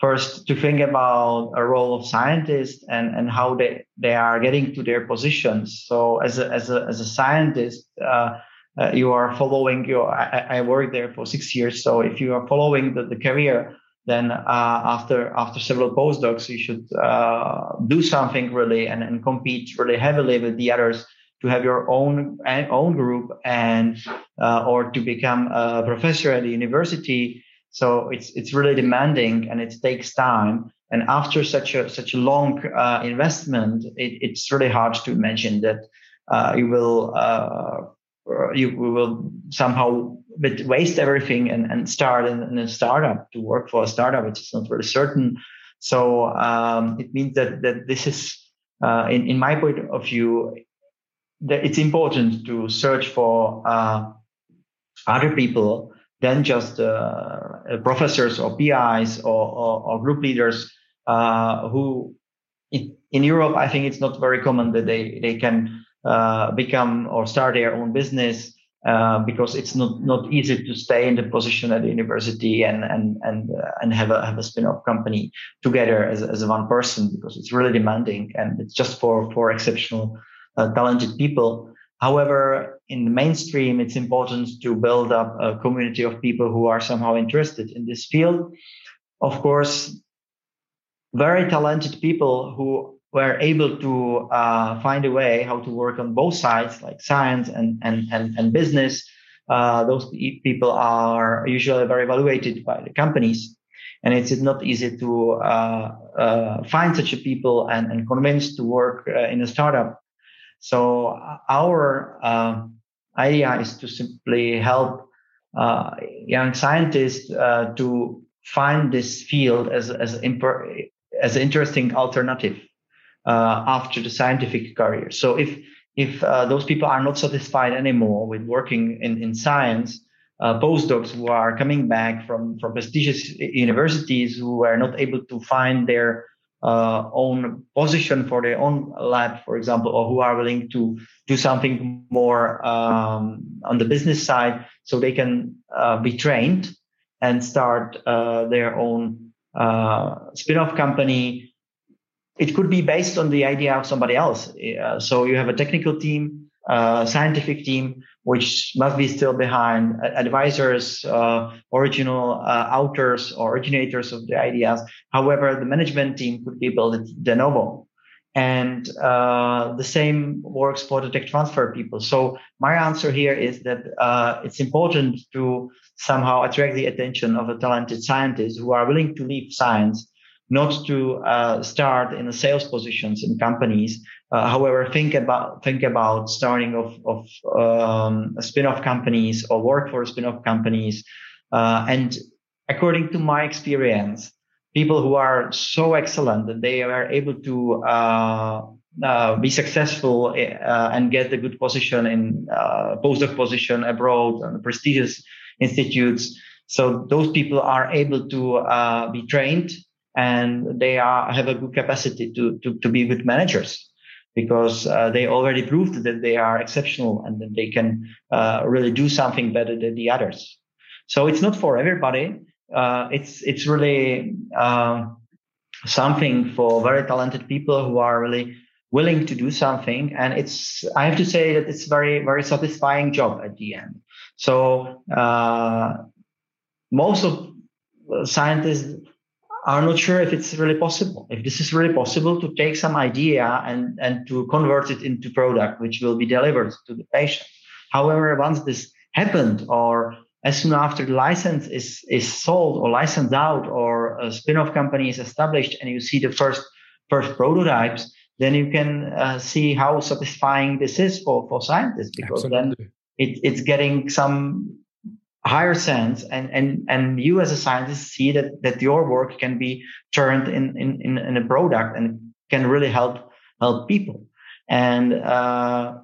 first to think about a role of scientists and, and how they, they are getting to their positions. So as a, as a, as a scientist, uh, uh, you are following your, I, I, worked there for six years. So if you are following the, the career, then uh, after after several postdocs, you should uh, do something really and, and compete really heavily with the others to have your own own group and uh, or to become a professor at the university so it's it's really demanding and it takes time. And after such a such a long uh, investment, it, it's really hard to imagine that uh, you will uh, you will somehow waste everything and, and start in, in, a startup to work for a startup, which is not very certain. So um, it means that that this is uh, in in my point of view that it's important to search for uh, other people than just uh, uh professors or PIs or, or, or group leaders uh, who in, in, Europe, I think it's not very common that they, they can uh, become or start their own business uh, because it's not, not easy to stay in the position at the university and and and uh, and have a have a spin-off company together as, as one person because it's really demanding and it's just for for exceptional talented people. However, in the mainstream, it's important to build up a community of people who are somehow interested in this field. Of course, very talented people who were able to uh, find a way how to work on both sides, like science and and and, and business. Uh, those people are usually very evaluated by the companies, and it's not easy to uh, uh find such a people and, and convince to work uh, in a startup. So uh, our idea is to simply help uh, young scientists uh, to find this field as as, as an interesting alternative uh, after the scientific career. So if if uh, those people are not satisfied anymore with working in, in science, postdocs who are coming back from, from prestigious universities who are not able to find their uh, own position for their own lab, for example, or who are willing to do something more um, on the business side, so they can uh, be trained and start uh, their own uh, spin-off company. It could be based on the idea of somebody else. Uh, so you have a technical team, a scientific team which must be still behind advisors, uh, original uh, authors or originators of the ideas. However, the management team could be built de novo. and uh, the same works for the tech transfer people. So my answer here is that uh, it's important to somehow attract the attention of a talented scientists who are willing to leave science, not to uh, start in the sales positions in companies. Uh, however, think about think about starting of of um, spin-off companies or work for spin-off companies, uh, and according to my experience people who are so excellent that they are able to uh, uh, be successful uh, and get a good position in postdoc position abroad and prestigious institutes. So those people are able to uh, be trained and they are have a good capacity to to, to be good managers because uh, they already proved that they are exceptional and that they can really do something better than the others. So it's not for everybody. Uh, it's it's really uh, something for very talented people who are really willing to do something. And it's i have to say that it's a very very satisfying job at the end. So uh, most of scientists are not sure if it's really possible if this is really possible to take some idea and and to convert it into product which will be delivered to the patient however once this happened or as soon after the license is, is sold or licensed out or a spin-off company is established and you see the first first prototypes, then you can uh, see how satisfying this is for, for scientists because Absolutely. then it, it's getting some higher sense and, and, and you as a scientist see that, that your work can be turned in, in, in, in a product and can really help, help people. And, uh,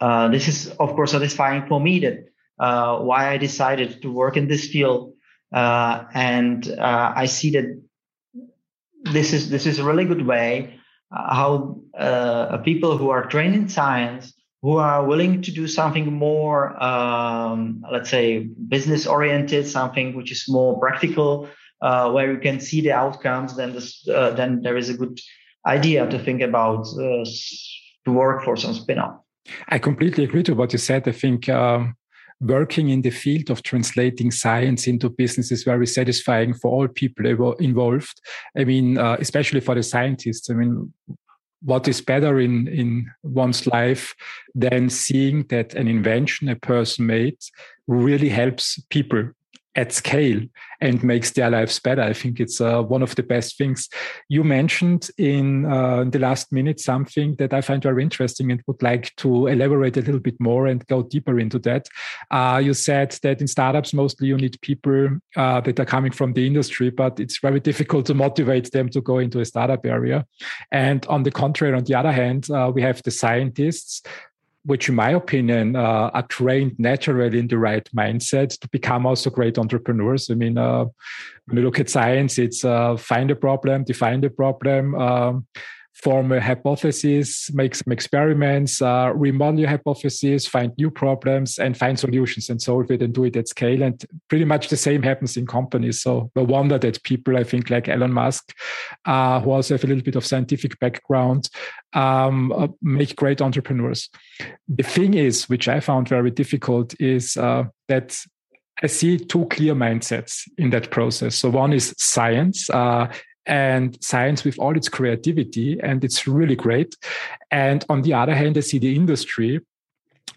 uh, this is of course satisfying for me that uh, why I decided to work in this field. Uh, and uh, I see that this is this is a really good way uh, how people who are trained in science who are willing to do something more um, let's say business oriented something which is more practical uh, where you can see the outcomes then this, then there is a good idea to think about to work for some spin-off I completely agree to what you said. I think um, working in the field of translating science into business is very satisfying for all people involved. I mean, uh, especially for the scientists. I mean, what is better in, in one's life than seeing that an invention a person made really helps people at scale and makes their lives better. I think it's uh, one of the best things. You mentioned in, uh, the last minute something that I find very interesting and would like to elaborate a little bit more and go deeper into that. Uh, you said that in startups, mostly you need people uh, that are coming from the industry, but it's very difficult to motivate them to go into a startup area. And on the contrary, on the other hand, uh, we have the scientists which in my opinion uh, are trained naturally in the right mindset to become also great entrepreneurs. I mean uh, when you look at science it's uh, find a problem define the problem um, form a hypothesis, make some experiments, uh, remodel your hypothesis, find new problems, and find solutions and solve it and do it at scale. And pretty much the same happens in companies. So no wonder that people, I think, like Elon Musk, uh, who also have a little bit of scientific background, um, uh, make great entrepreneurs. The thing is, which I found very difficult, is uh, that I see two clear mindsets in that process. So one is science, uh, and science with all its creativity, and it's really great. And on the other hand, I see the industry,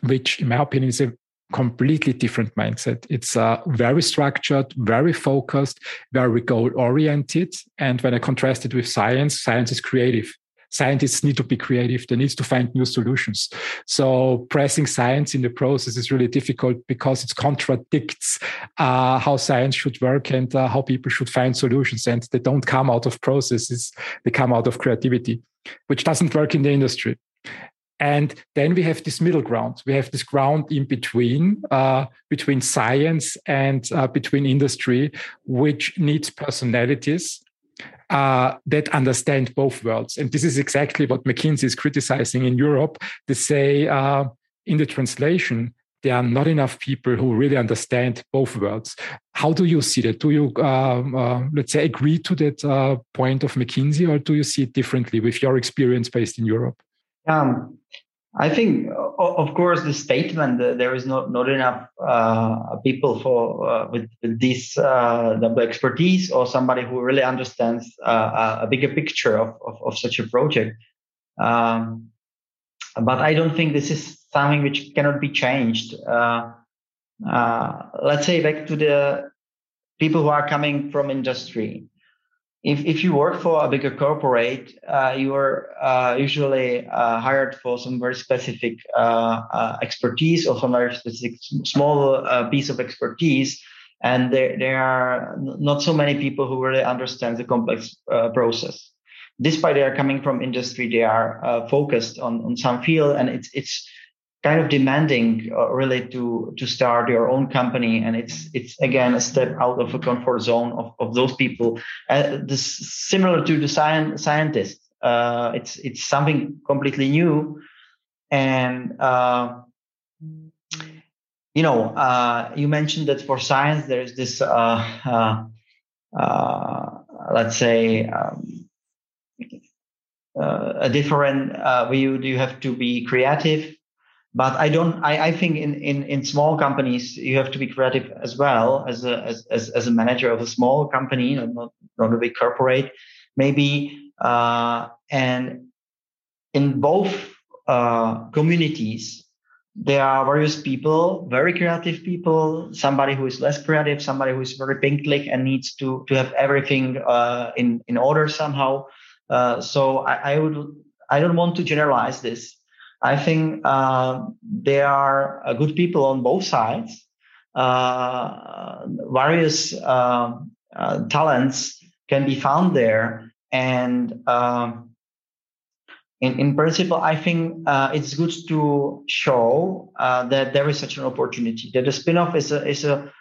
which, in my opinion, is a completely different mindset. It's uh, very structured, very focused, very goal oriented. And when I contrast it with science, science is creative scientists need to be creative. They need to find new solutions. So pressing science in the process is really difficult because it contradicts uh, how science should work and uh, how people should find solutions. And they don't come out of processes; they come out of creativity, which doesn't work in the industry. And then we have this middle ground. We have this ground in between, uh, between science and uh, between industry, which needs personalities uh, that understand both worlds. And this is exactly what McKinsey is criticizing in Europe. They say uh, in the translation, there are not enough people who really understand both worlds. How do you see that? Do you, um, uh, let's say, agree to that uh, point of McKinsey, or do you see it differently with your experience based in Europe? Um, I think, of course, the statement that there is not not enough uh, people for uh, with, with this uh, double expertise or somebody who really understands uh, a bigger picture of, of, of such a project. Um, but I don't think this is something which cannot be changed. Uh, uh, let's say back to the people who are coming from industry if, if you work for a bigger corporate, uh, you are uh, usually uh, hired for some very specific uh, uh, expertise or some very specific small uh, piece of expertise. And there, there are not so many people who really understand the complex process. Despite they are coming from industry, they are focused on, on some field and it's, it's kind of demanding uh, really to to start your own company. And it's it's again a step out of a comfort zone of, of those people. Uh, this similar to the science scientist uh, it's it's something completely new. And uh, you know uh, you mentioned that for science there's this uh, let's say um, a different view. Do you have to be creative but I don't. I, I think in, in in small companies you have to be creative as well as a as as, as a manager of a small company, not not a big corporate, maybe. Uh, and in both uh, communities, there are various people, very creative people, somebody who is less creative, somebody who is very pink click and needs to to have everything uh, in in order somehow. Uh, so I, I would I don't want to generalize this I think uh, there are uh, good people on both sides. Uh, various um, uh, talents can be found there, and um, in, in principle, I think uh, it's good to show uh, that there is such an opportunity. That the spin-off is a is a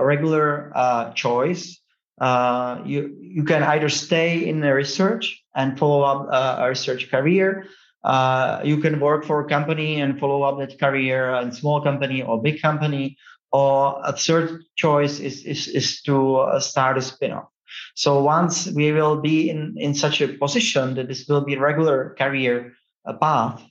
regular choice. you you can either stay in the research and follow up a research career uh, you can work for a company and follow up that career in small company or big company. Or a third choice is, is, is to uh, start a spin-off. So once we will be in, in such a position that this will be a regular career uh, path,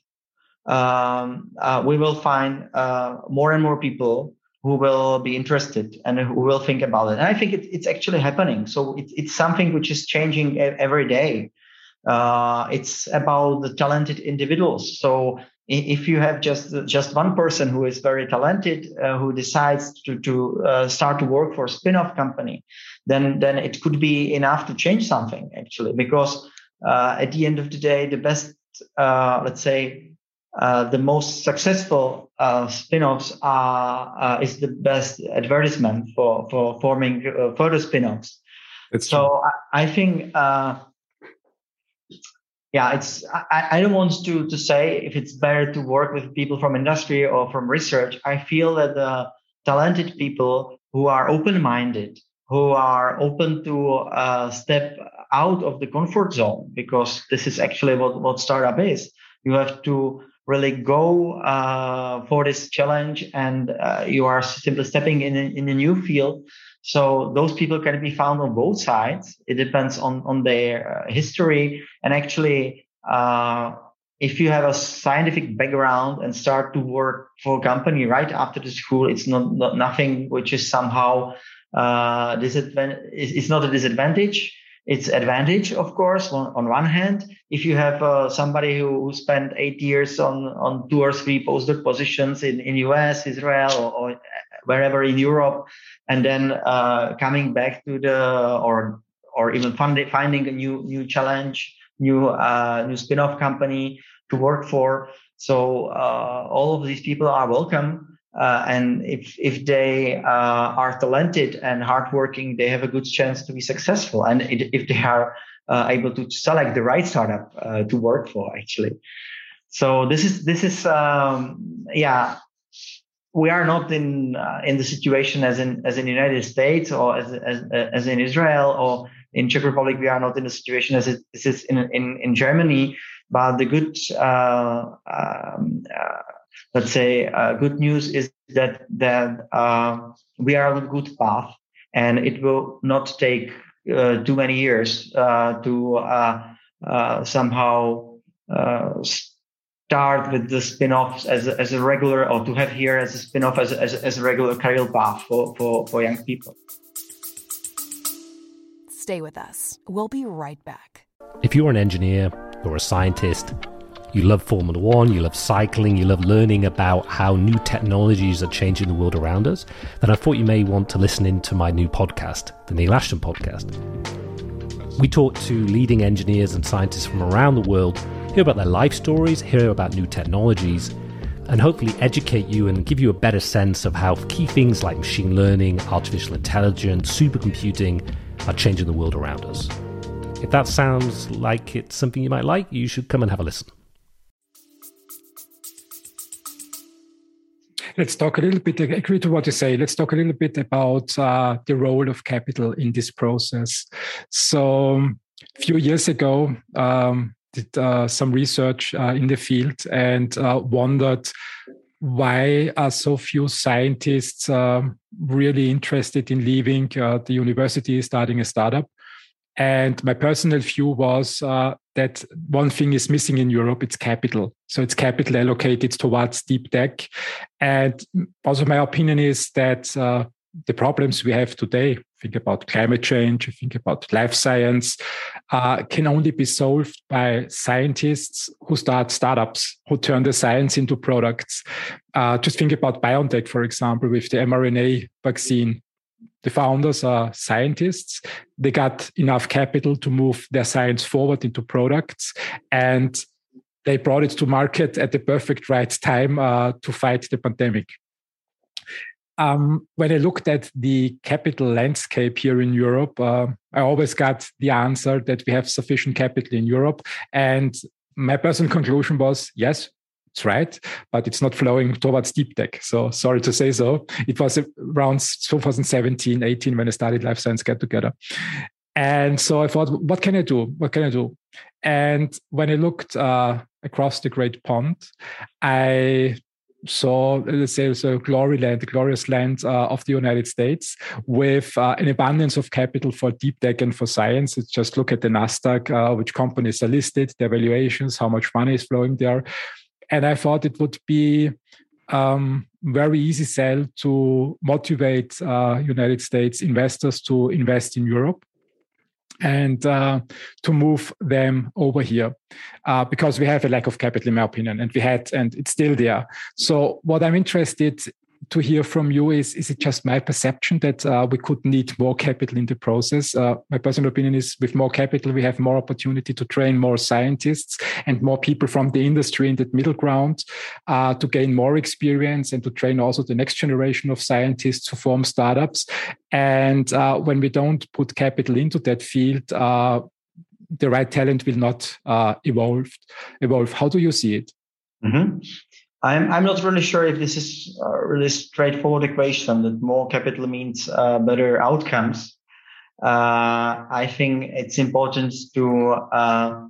um, uh, we will find uh, more and more people who will be interested and who will think about it. And I think it, it's actually happening. So it, it's something which is changing every day. Uh, it's about the talented individuals. So if you have just just one person who is very talented uh, who decides to to uh, start to work for a spin-off company then then it could be enough to change something actually because uh, at the end of the day the best uh, let's say uh, the most successful spin-offs are is the best advertisement for for forming further spin-offs it's so I, I think yeah, it's I, I don't want to to say if it's better to work with people from industry or from research. I feel that the talented people who are open-minded, who are open to uh, step out of the comfort zone, because this is actually what what startup is. You have to really go uh, for this challenge, and uh, you are simply stepping in in a new field so those people can be found on both sides. It depends on, on their uh, history. And actually, uh, if you have a scientific background and start to work for a company right after the school, it's not, not nothing which is somehow uh, disadvantage. It's not a disadvantage. It's advantage, of course, on, on one hand. If you have uh, somebody who spent eight years on, on two or three postdoc positions in, in US, Israel, or, or wherever in Europe, and then uh, coming back to the or or even finding finding a new new challenge, new uh, new spin-off company to work for. So uh, all of these people are welcome. Uh, and if if they uh, are talented and hardworking, they have a good chance to be successful. And if they are uh, able to select the right startup to work for, actually. So this is this is um, yeah we are not in uh, in the situation as in as in the United States or as as, as in Israel or in Czech Republic. We are not in the situation as it is in in, in Germany. But the good, uh, um, uh, let's say, uh, good news is that that uh, we are on a good path, and it will not take uh, too many years to somehow start with the spin-offs as a, as a regular or to have here as a spin-off as a, as a, as a regular career path for, for, for young people. Stay with us. We'll be right back. If you're an engineer or a scientist, you love Formula One, you love cycling, you love learning about how new technologies are changing the world around us, then I thought you may want to listen in to my new podcast, the Neil Ashton Podcast. We talk to leading engineers and scientists from around the world, hear about their life stories, hear about new technologies, and hopefully educate you and give you a better sense of how key things like machine learning, artificial intelligence, supercomputing are changing the world around us. If that sounds like it's something you might like, you should come and have a listen. Let's talk a little bit, I agree to what you say. Let's talk a little bit about uh, the role of capital in this process. So, a few years ago, um, did uh, some research uh, in the field and uh, wondered why are so few scientists um, really interested in leaving uh, the university, starting a startup? And my personal view was uh, that one thing is missing in Europe, it's capital. So it's capital allocated towards deep tech. And also my opinion is that uh, the problems we have today, think about climate change, think about life science, uh, can only be solved by scientists who start startups, who turn the science into products. Uh, just think about BioNTech, for example, with the mRNA vaccine the founders are scientists. They got enough capital to move their science forward into products, and they brought it to market at the perfect right time uh, to fight the pandemic. Um, when I looked at the capital landscape here in Europe, uh, I always got the answer that we have sufficient capital in Europe. And my personal conclusion was yes, it's right, but it's not flowing towards deep tech. So sorry to say so. It was around 2017, 18 when I started Life Science Get Together. And so I thought, what can I do? What can I do? And when I looked uh, across the Great Pond, I saw, let's say, the glory land, the glorious land uh, of the United States with uh, an abundance of capital for deep tech and for science. It's just look at the NASDAQ, uh, which companies are listed, their valuations, how much money is flowing there and I thought it would be um, very easy sell to motivate uh, United States investors to invest in Europe and uh, to move them over here uh, because we have a lack of capital in my opinion and we had and it's still there. So what i'm interested to hear from you is is it just my perception that uh, we could need more capital in the process? Uh, my personal opinion is with more capital we have more opportunity to train more scientists and more people from the industry in that middle ground uh, to gain more experience and to train also the next generation of scientists to form startups. And uh, when we don't put capital into that field uh, the right talent will not uh, evolve evolve. How do you see it? Mm-hmm. I'm I'm not really sure if this is a really straightforward equation that more capital means uh, better outcomes. Uh, I think it's important to uh,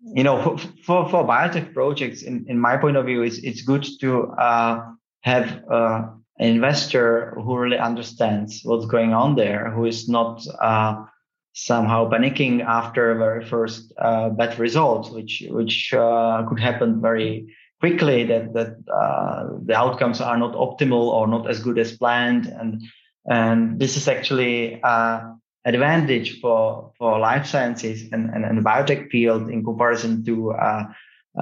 you know for for biotech projects in, in my point of view it's it's good to uh, have uh, an investor who really understands what's going on there who is not uh, somehow panicking after very first bad results which which could happen very quickly that that uh, the outcomes are not optimal or not as good as planned, and and this is actually uh, advantage for for life sciences and, and, and biotech field in comparison to uh,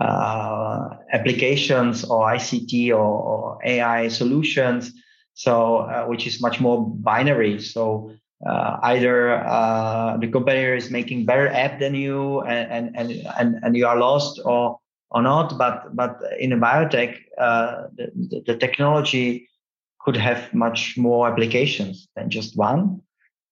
uh, applications or ICT or, or AI solutions. So uh, which is much more binary. So uh, either uh, the competitor is making better app than you and, and, and, and, you are lost or or not, but but in a biotech, uh, the, the technology could have much more applications than just one.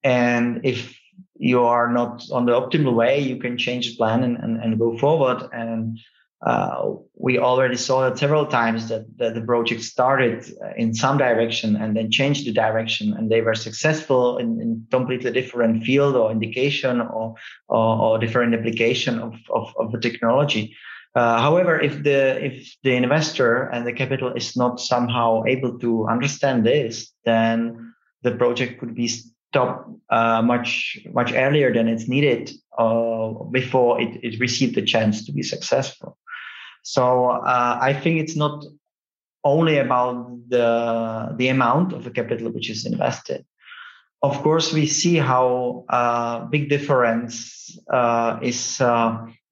And if you are not on the optimal way, you can change the plan and, and, and go forward. And uh, we already saw it several times that, that the project started in some direction and then changed the direction and they were successful in, in completely different field or indication or, or, or different application of, of, of the technology. Uh, however, if the if the investor and the capital is not somehow able to understand this, then the project could be stopped uh, much much earlier than it's needed uh, before it, it received the chance to be successful. So uh, I think it's not only about the the amount of the capital which is invested. Of course, we see how uh, big difference is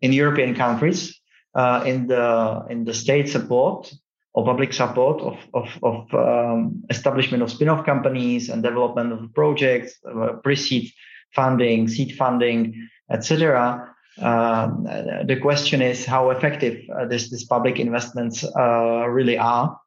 in European countries uh, in the in the state support or public support of of, of um, establishment of spin-off companies and development of projects, uh, pre-seed funding, seed funding, etc. Um, the question is how effective uh, this, this public investments uh, really are.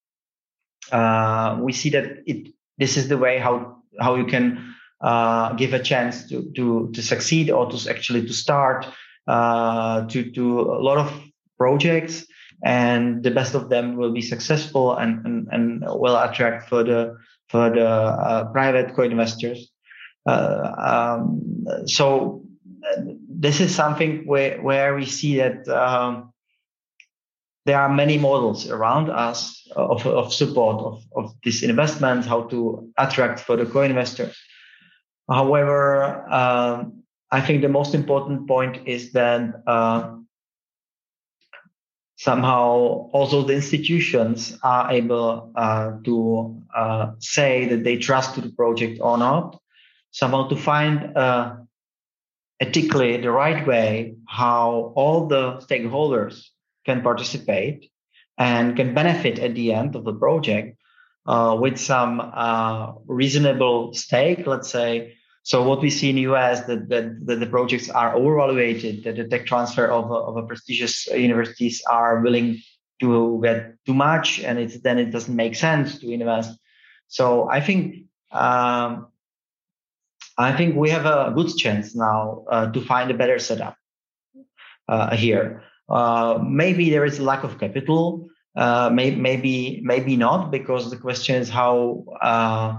Uh, we see that it this is the way how how you can uh, give a chance to to to succeed or to actually to start uh, to to a lot of projects and the best of them will be successful and and, and will attract further further uh, private co-investors. Um, so this is something where, where we see that um, there are many models around us of, of support of, of this investment, how to attract further co-investors. However, um, I think the most important point is that uh, somehow also the institutions are able uh, to uh, say that they trust to the project or not, somehow to find uh, ethically the right way how all the stakeholders can participate and can benefit at the end of the project uh, with some uh, reasonable stake, let's say. So what we see in the US that, that, that the projects are overvaluated, that the tech transfer of of a prestigious universities are willing to get too much, and it's then it doesn't make sense to invest. So I think um, I think we have a good chance now uh, to find a better setup uh, here. Uh, maybe there is a lack of capital. Uh, may, maybe maybe not because the question is how uh,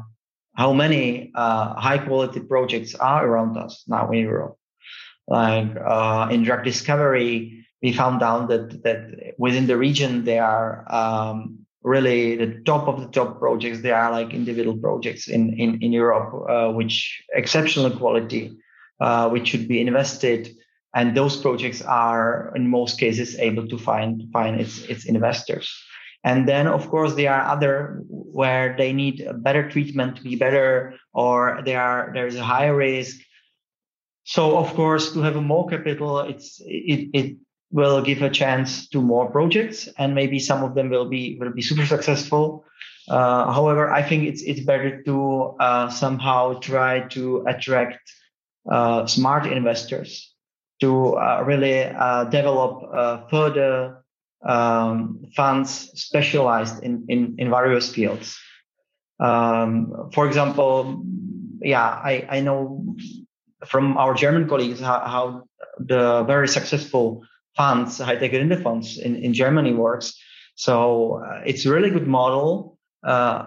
how many uh, high quality projects are around us now in Europe. Like in drug discovery, we found out that that within the region there are um, really the top of the top projects. They are like individual projects in in in Europe, uh, which exceptional quality, uh, which should be invested, and those projects are in most cases able to find find its its investors. And then, of course, there are other where they need a better treatment to be better, or there are there is a higher risk. So, of course, to have more capital, it's it, it will give a chance to more projects and maybe some of them will be will be super successful uh, however i think it's it's better to uh, somehow try to attract uh, smart investors to uh, really uh, develop uh, further um, funds specialized in, in, in various fields um, for example yeah i, I know from our german colleagues how, how the very successful funds, high tech Gründer funds in, in Germany works. So uh, it's a really good model. Uh,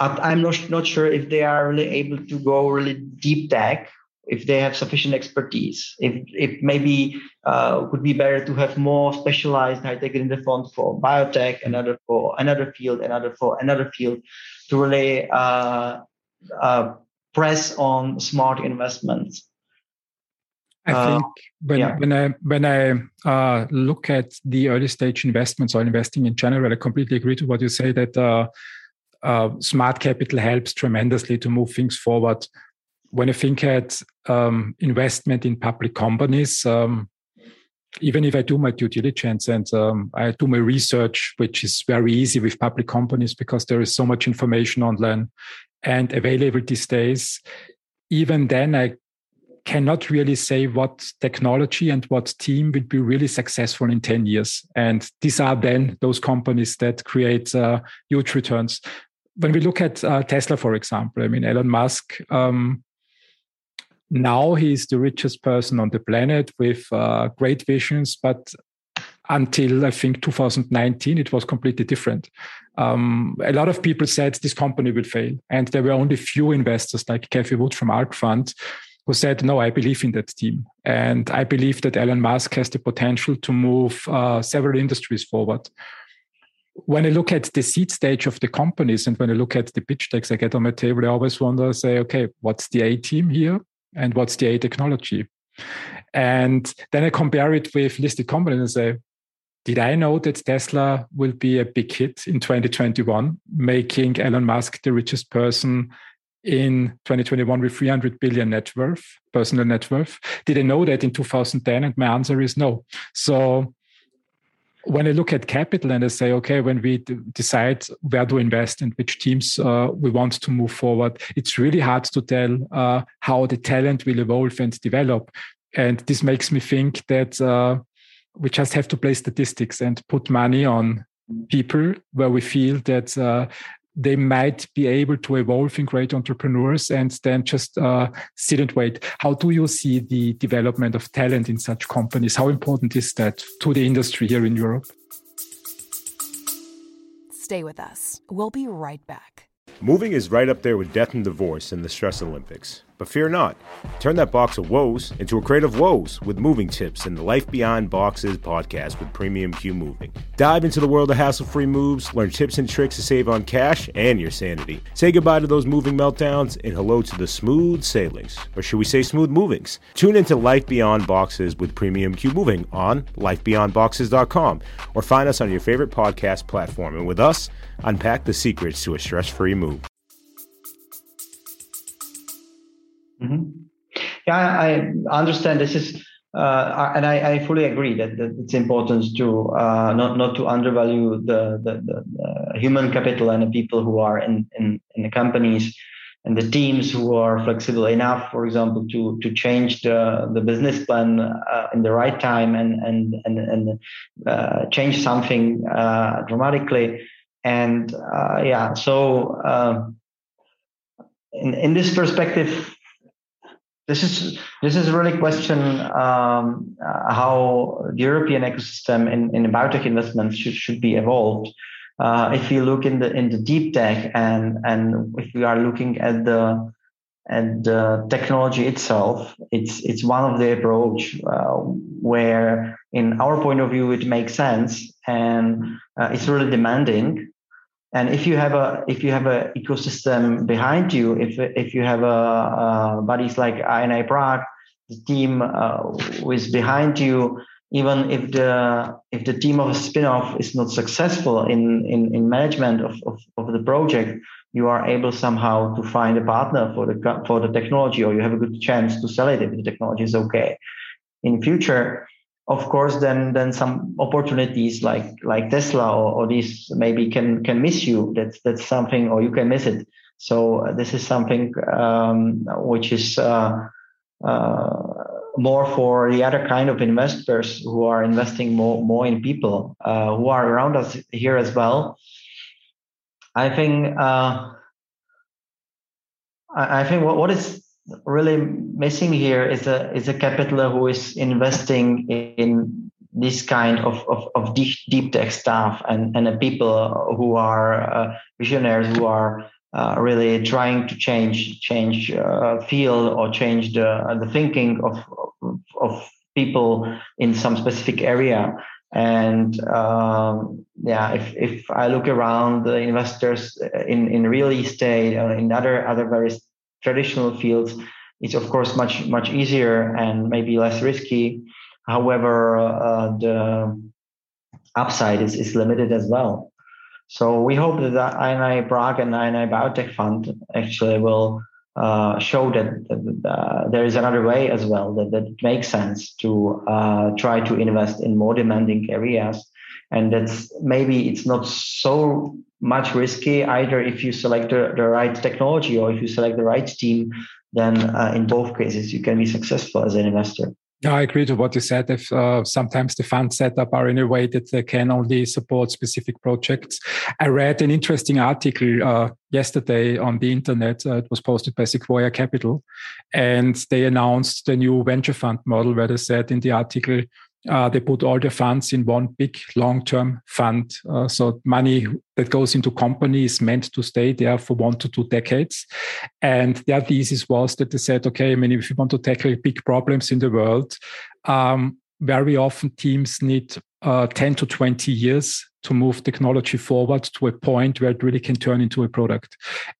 I'm not, not sure if they are really able to go really deep tech, if they have sufficient expertise, if, if maybe uh, would be better to have more specialized high tech Gründer fund for biotech, another for another field, another for another field to really uh, uh, press on smart investments. I uh, think when yeah. when I when I uh, look at the early stage investments or investing in general, I completely agree to what you say that uh, uh, smart capital helps tremendously to move things forward. When I think at um, investment in public companies, um, even if I do my due diligence and um, I do my research, which is very easy with public companies because there is so much information online and available these days, even then I cannot really say what technology and what team will be really successful in 10 years. And these are then those companies that create uh, huge returns. When we look at uh, Tesla, for example, I mean, Elon Musk, um, now he's the richest person on the planet with uh, great visions, but until I think 2019, it was completely different. Um, a lot of people said this company will fail, and there were only few investors like Cathie Wood from ARK Fund who said, No, I believe in that team. And I believe that Elon Musk has the potential to move uh, several industries forward. When I look at the seed stage of the companies and when I look at the pitch decks I get on my table, I always wonder, say, okay, what's the A team here and what's the A technology? And then I compare it with listed companies and say, did I know that Tesla will be a big hit in 2021, making Elon Musk the richest person in 2021 with 300 billion net worth, personal net worth? Did I know that in 2010? And my answer is no. So when I look at capital and I say, okay, when we decide where to invest and which teams uh, we want to move forward, it's really hard to tell uh, how the talent will evolve and develop. And this makes me think that uh, we just have to play statistics and put money on people where we feel that uh, they might be able to evolve in great entrepreneurs and then just uh, sit and wait. How do you see the development of talent in such companies? How important is that to the industry here in Europe? Stay with us. We'll be right back. Moving is right up there with death and divorce in the stress Olympics. But fear not. Turn that box of woes into a crate of woes with moving tips in the Life Beyond Boxes podcast with Premium Q Moving. Dive into the world of hassle free moves, learn tips and tricks to save on cash and your sanity. Say goodbye to those moving meltdowns and hello to the smooth sailings, or should we say smooth movings? Tune into Life Beyond Boxes with Premium Q Moving on lifebeyondboxes.com or find us on your favorite podcast platform. And with us, unpack the secrets to a stress free move. Mm-hmm. Yeah, I understand. This is, uh, and I, I, fully agree that, that it's important to uh, not not to undervalue the, the, the, human capital and the people who are in, in, in the companies and the teams who are flexible enough, for example, to to change the the business plan uh, in the right time and and and and uh, change something uh, dramatically. And uh, yeah, so in in this perspective, this is this is really question um, uh, how the European ecosystem in, in biotech investments should, should be evolved. Uh, if you look in the in the deep tech and and if we are looking at the at the technology itself, it's it's one of the approach uh, where, in our point of view, it makes sense and uh, it's really demanding and if you have a if you have a ecosystem behind you if if you have a, a buddies like I&I Prague the team uh, who is behind you even if the if the team of a spin-off is not successful in in, in management of, of, of the project you are able somehow to find a partner for the for the technology or you have a good chance to sell it if the technology is okay. In future of course then then some opportunities like like tesla or, or maybe can can miss you. That's that's something or you can miss it. So uh, this is something um, which is uh, uh, more for the other kind of investors who are investing more more in people uh, who are around us here as well. I think uh, I think what, what is really missing here is a is a capitaler who is investing in this kind of, of, of deep, deep tech stuff and, and people who are uh, visionaries who are uh, really trying to change change uh, field or change the the thinking of of people in some specific area. And um, yeah if, if i look around the investors in in real estate or in other other various traditional fields, it's of course much much easier and maybe less risky. However, uh, the upside is, is limited as well. So we hope that the I&I Prague and I&I Biotech Fund actually will uh, show that, that uh, there is another way as well, that, that it makes sense to uh, try to invest in more demanding areas. And that's maybe it's not so much risky either if you select the, the right technology or if you select the right team then uh, in both cases you can be successful as an investor I agree to what you said. If uh, sometimes the fund setup are in a way that they can only support specific projects. I read an interesting article uh, yesterday on the internet. Uh, it was posted by Sequoia Capital, and they announced the new venture fund model, where they said in the article uh, they put all their funds in one big long-term fund. Uh, so money that goes into companies meant to stay there for one to two decades. And their thesis was that they said, okay, I mean, if you want to tackle big problems in the world, um, very often teams need uh, 10 to 20 years to move technology forward to a point where it really can turn into a product.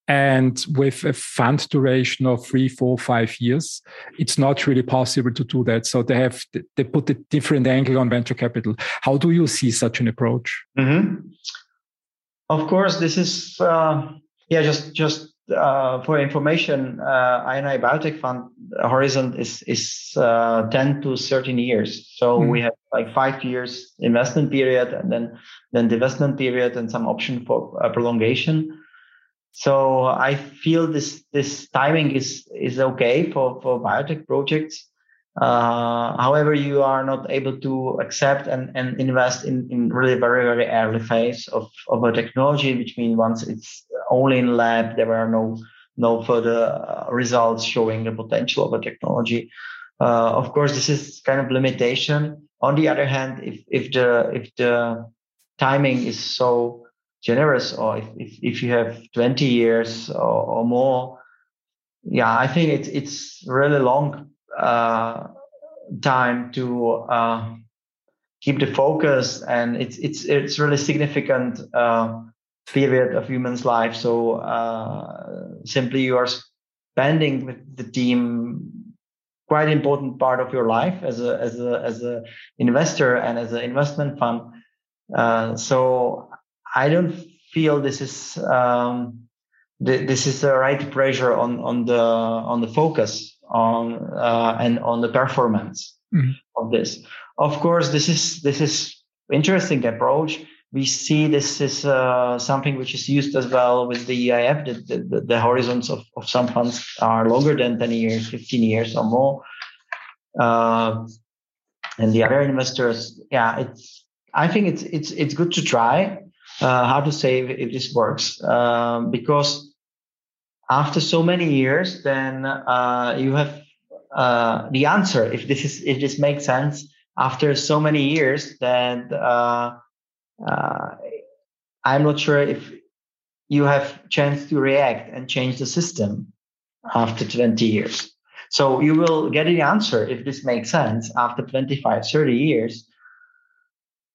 And with a fund duration of three, four, five years, it's not really possible to do that. So they have they put a different angle on venture capital. How do you see such an approach? Mm-hmm. Of course, this is uh, yeah, just just uh, for information, uh, I&I Biotech Fund horizon is is uh, 10 to 13 years. So mm. we have like five years investment period, and then then divestment period, and some option for uh, prolongation. So I feel this this timing is is okay for for biotech projects. Uh, however, you are not able to accept and, and invest in, in really very, very early phase of, of a technology, which means once it's only in lab, there are no, no further uh, results showing the potential of a technology. Uh, of course, this is kind of limitation. On the other hand, if, if the, if the timing is so generous or if, if, if you have 20 years or, or more, yeah, I think it's, it's really long uh, time to uh, keep the focus, and it's it's it's really significant uh, period of human's life. So uh, simply, you are spending with the team quite important part of your life as a as a as a investor and as an investment fund. Uh, so I don't feel this is um, th- this is the right pressure on on the on the focus on uh, and on the performance mm-hmm. of this. Of course, this is this is interesting approach. We see this is uh, something which is used as well with the EIF. The, the, the, horizons of, of some funds are longer than 10 years, 15 years or more. Uh, and the other investors, yeah, it's. I think it's it's it's good to try. Uh, how to say if, if this works um, because after so many years, then uh, you have uh, the answer. If this is if this makes sense after so many years, then uh, uh, I'm not sure if you have chance to react and change the system after 20 years. So you will get the answer if this makes sense after 25, 30 years,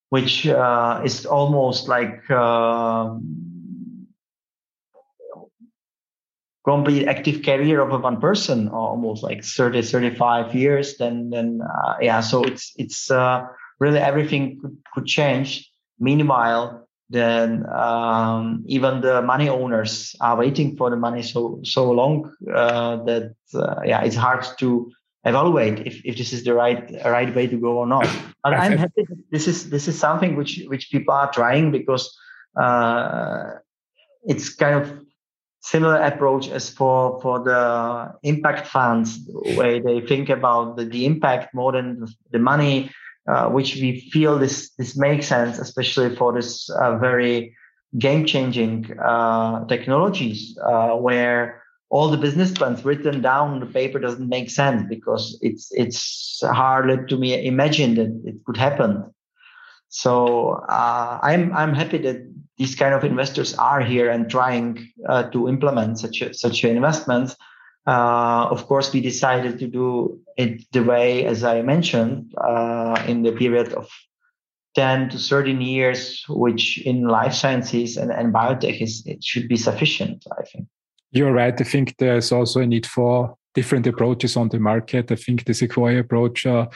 which uh, is almost like um, complete active career of one person almost like 30 35 years then then uh, yeah so it's it's uh, really everything could, could change meanwhile then um, even the money owners are waiting for the money so so long uh, that uh, yeah it's hard to evaluate if, if this is the right right way to go or not. But i'm happy this is this is something which which people are trying because uh, it's kind of similar approach as for for the impact funds where they think about the, the impact more than the money uh, which we feel this this makes sense especially for this uh, very game changing uh, technologies uh, where all the business plans written down on the paper doesn't make sense because it's it's hard to me imagine that it could happen so uh, i'm i'm happy that these kind of investors are here and trying to implement such a, such investments. Uh, of course, we decided to do it the way, as I mentioned, uh, in the period of 10 to 13 years, which in life sciences and, and biotech is it should be sufficient, I think. You're right. I think there's also a need for different approaches on the market. I think the Sequoia approach uh,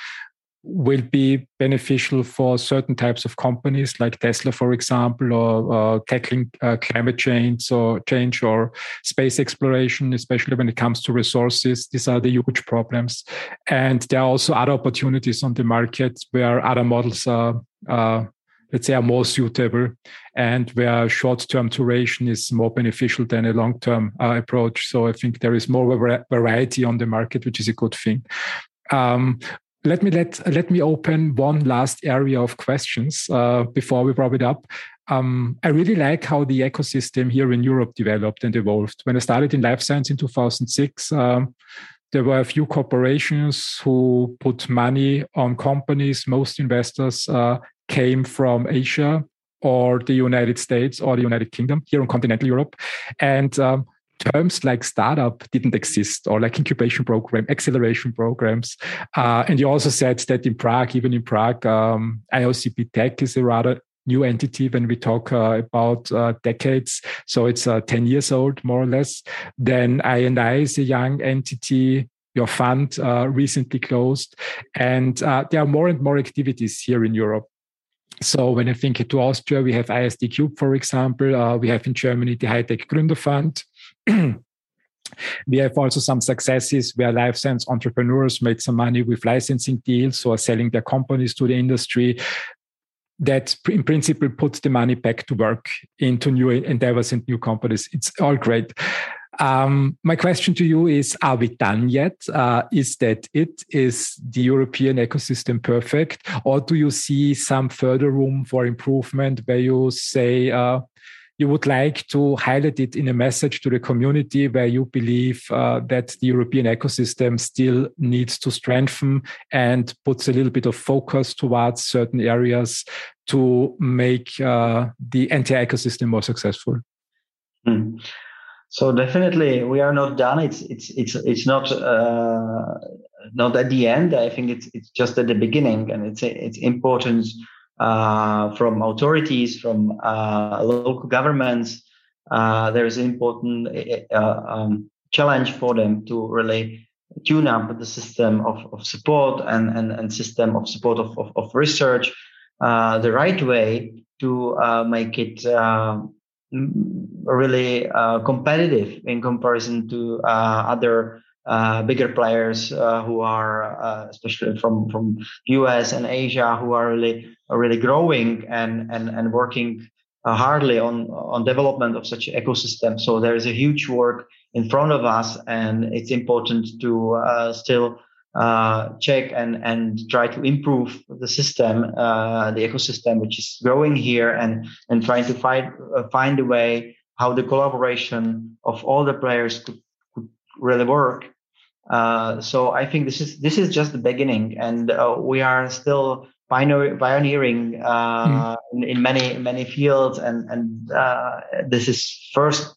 will be beneficial for certain types of companies like Tesla, for example, or uh, tackling uh, climate change or change or space exploration, especially when it comes to resources. These are the huge problems. And there are also other opportunities on the market where other models are, uh, let's say, are more suitable and where short-term duration is more beneficial than a long-term uh, approach. So I think there is more variety on the market, which is a good thing. Um, let me let let me open one last area of questions uh, before we wrap it up. Um, I really like how the ecosystem here in Europe developed and evolved. When I started in life science in 2006, um, there were a few corporations who put money on companies. Most investors uh, came from Asia or the United States or the United Kingdom here in continental Europe, and um, terms like startup didn't exist or like incubation program, acceleration programs. Uh, and you also said that in Prague, even in Prague, um, IOCB Tech is a rather new entity when we talk uh, about uh, decades. So it's uh, 10 years old, more or less. Then I&I is a young entity. Your fund uh, recently closed. And uh, there are more and more activities here in Europe. So when I think to Austria, we have IST Cube, for example. Uh, we have in Germany the High Tech Gründer Fund. we have also some successes where life science entrepreneurs made some money with licensing deals or selling their companies to the industry that in principle puts the money back to work into new endeavors and new companies. It's all great. Um, my question to you is Are we done yet? Uh, is that it? Is the European ecosystem perfect? Or do you see some further room for improvement where you say, uh, you would like to highlight it in a message to the community where you believe uh, that the European ecosystem still needs to strengthen and puts a little bit of focus towards certain areas to make uh, the entire ecosystem more successful? Hmm. So definitely, we are not done. It's it's it's it's not uh, not at the end. I think it's it's just at the beginning, and it's it's important uh, from authorities, from uh, local governments. Uh, there is an important um, challenge for them to really tune up the system of, of support and, and, and system of support of, of, of research uh, the right way to uh, make it uh, really competitive in comparison to other uh, bigger players uh, who are uh, especially from from US and Asia who are really really growing and and and working uh, hardly on on development of such ecosystem so there is a huge work in front of us and it's important to uh, still uh, check and and try to improve the system the ecosystem which is growing here and and trying to find find a way how the collaboration of all the players could really work. Uh, so I think this is this is just the beginning, and uh, we are still pioneering uh, mm. in, in, many many fields, and and uh, this is first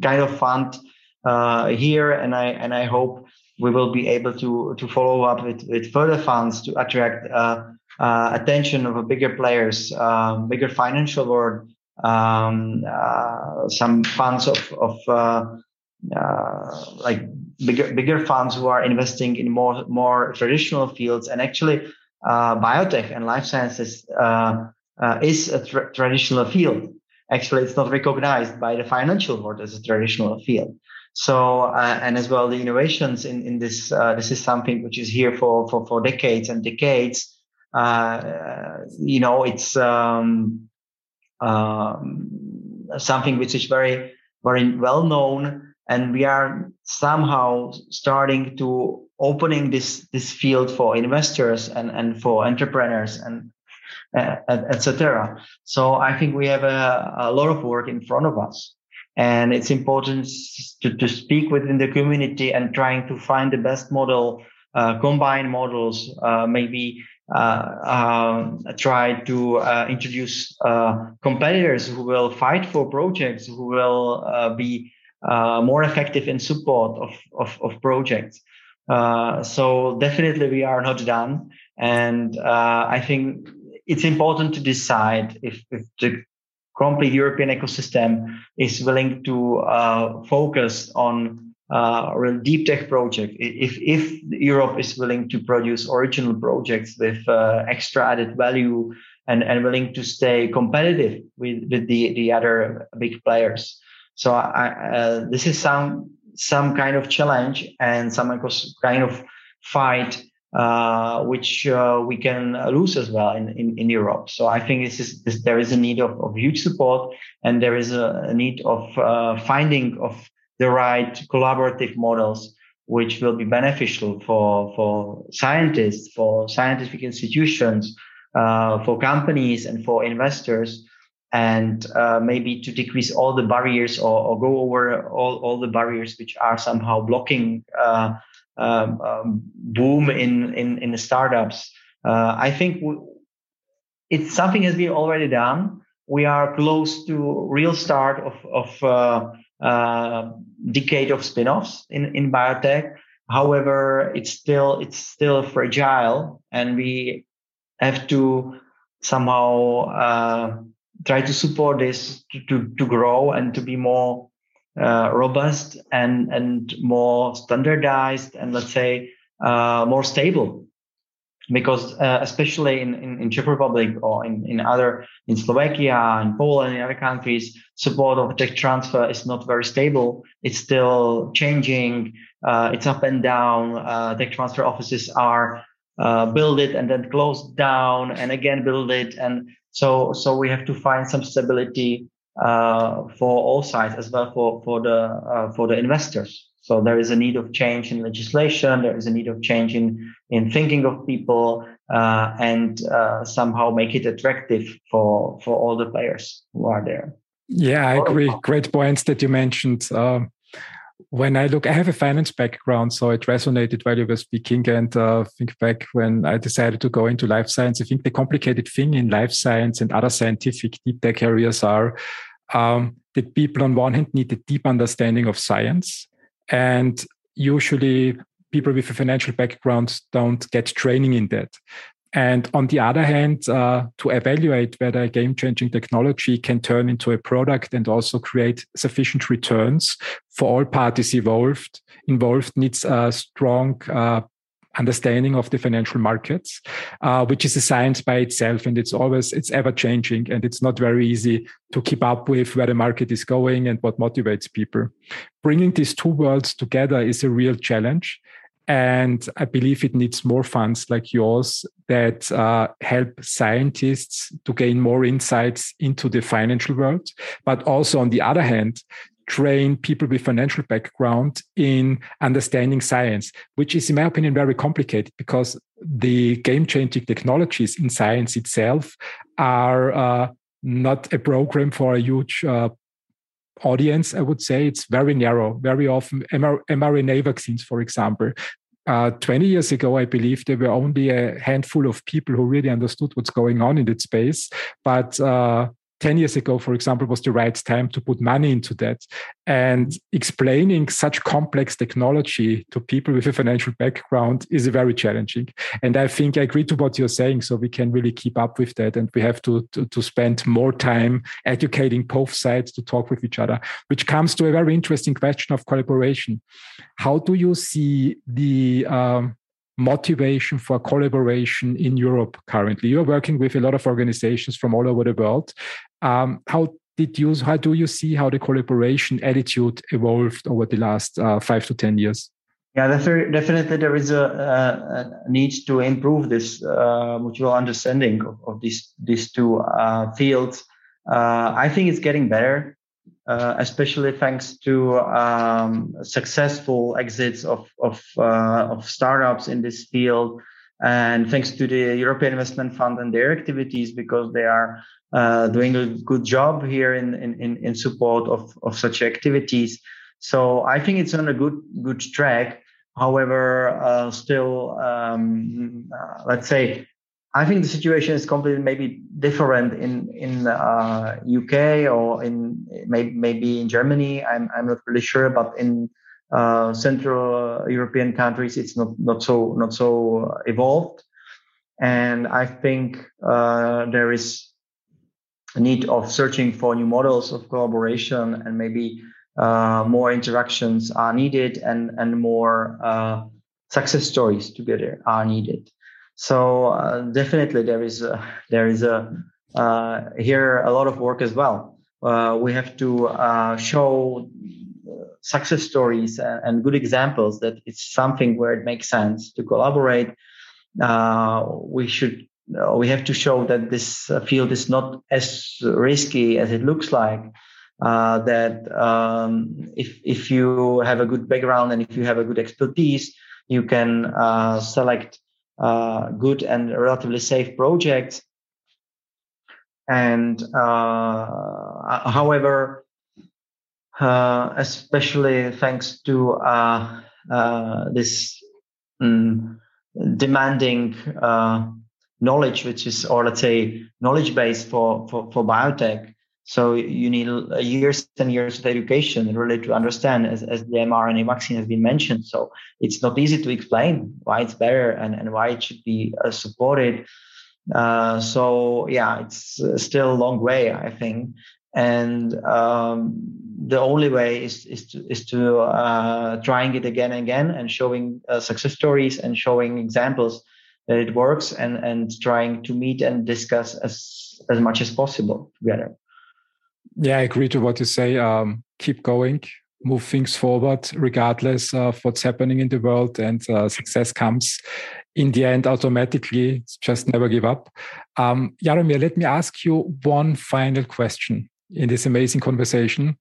kind of fund uh, here, and I and I hope we will be able to to follow up with with further funds to attract uh, attention of bigger players, um, bigger financial world, um, some funds of of uh, like bigger bigger funds who are investing in more more traditional fields. And actually uh, biotech and life sciences uh, uh, is a tra- traditional field. Actually it's not recognized by the financial world as a traditional field. So uh, and as well the innovations in in this uh, this is something which is here for for for decades and decades. You know it's um, um, something which is very very well known and we are somehow starting to opening this this field for investors and and for entrepreneurs and uh, etc so i think we have a, a lot of work in front of us and it's important to, to speak within the community and trying to find the best model uh, combine models uh, maybe uh, um, try to uh, introduce uh, competitors who will fight for projects who will be uh, more effective in support of, of, of projects. Uh, so definitely we are not done. And uh, I think it's important to decide if, if the complete European ecosystem is willing to uh, focus on uh, a deep tech project. If, if Europe is willing to produce original projects with uh, extra added value and, and willing to stay competitive with, with the, the other big players. So I, this is some some kind of challenge and some kind of fight uh, which uh, we can lose as well in, in, in, Europe. So I think this is this, there is a need of, of huge support and there is a, a need of uh, finding of the right collaborative models which will be beneficial for for scientists, for scientific institutions, uh, for companies, and for investors and uh, maybe to decrease all the barriers or, or, go over all, all the barriers which are somehow blocking uh, um, um, boom in, in, in the startups. Uh, I think it's something has been already done. We are close to real start of, of uh, uh, decade of spin-offs in, in biotech. However, it's still it's still fragile, and we have to somehow uh, try to support this to, to, to, grow and to be more uh, robust and and more standardized and let's say uh, more stable because uh, especially in, in, in, Czech Republic or in, in other in Slovakia in Poland in other countries, support of tech transfer is not very stable. It's still changing. Uh, it's up and down. Uh, tech transfer offices are uh, build it and then close down and again build it, and so so we have to find some stability uh, for all sides as well for for the uh, for the investors. So there is a need of change in legislation. There is a need of change in, in thinking of people uh, and uh, somehow make it attractive for, for all the players who are there. Yeah, I agree. Great points that you mentioned. Um, when I look, I have a finance background, so it resonated while you were speaking. And uh, think back when I decided to go into life science. I think the complicated thing in life science and other scientific deep tech areas are um, that people, on one hand, need a deep understanding of science and usually people with a financial background don't get training in that. And on the other hand, uh, to evaluate whether a game changing technology can turn into a product and also create sufficient returns for all parties involved, involved needs a strong uh, understanding of the financial markets, uh, which is a science by itself. And it's always, it's ever changing and it's not very easy to keep up with where the market is going and what motivates people. Bringing these two worlds together is a real challenge. And I believe it needs more funds like yours that uh, help scientists to gain more insights into the financial world. But also, on the other hand, train people with financial background in understanding science, which is, in my opinion, very complicated because the game changing technologies in science itself are uh, not a program for a huge uh, audience. I would say it's very narrow. Very often, mRNA vaccines, for example, uh, 20 years ago, I believe there were only a handful of people who really understood what's going on in that space. But uh, 10 years ago, for example, was the right time to put money into that. And explaining such complex technology to people with a financial background is very challenging. And I think I agree to what you're saying. So we can really keep up with that. And we have to, to, to spend more time educating both sides to talk with each other, which comes to a very interesting question of collaboration. How do you see the um, motivation for collaboration in Europe currently? You're working with a lot of organizations from all over the world. Um, how did you? How do you see how the collaboration attitude evolved over the last uh, five to ten years? Yeah, definitely there is a, a need to improve this uh, mutual understanding of, of these these two uh, fields. Uh, I think it's getting better, uh, especially thanks to um, successful exits of of, uh, of startups in this field, and thanks to the European Investment Fund and their activities because they are uh, doing a good job here in, in, in support of, of such activities. So I think it's on a good good track. However, uh, still, um, uh, let's say, I think the situation is completely maybe different in in UK uh, or in maybe maybe in Germany. I'm I'm not really sure, but in uh, Central European countries, it's not not so not so evolved. And I think there is a need of searching for new models of collaboration and maybe uh, more interactions are needed and and more uh, success stories together are needed. So uh, definitely there is a, there is a uh, here a lot of work as well. Uh, we have to uh, show success stories and, good examples that it's something where it makes sense to collaborate. we should uh, we have to show that this uh, field is not as risky as it looks like. Uh, that um, if if you have a good background and if you have a good expertise, you can uh, select uh, good and relatively safe projects. And uh, however, especially thanks to this um, demanding knowledge, which is, or let's say, knowledge base for, for, for biotech, So you need years and years of education really to understand, as, as the mRNA vaccine has been mentioned. So it's not easy to explain why it's better and, and why it should be uh, supported. Uh, so yeah, it's uh, still a long way, I think. And um, the only way is is to is to uh, trying it again and again and showing uh, success stories and showing examples that it works and and trying to meet and discuss as as much as possible together. Yeah, I agree to what you say. Um, keep going, move things forward, regardless of what's happening in the world, and uh, success comes in the end automatically. Just never give up. Um, Jaromir, let me ask you one final question in this amazing conversation.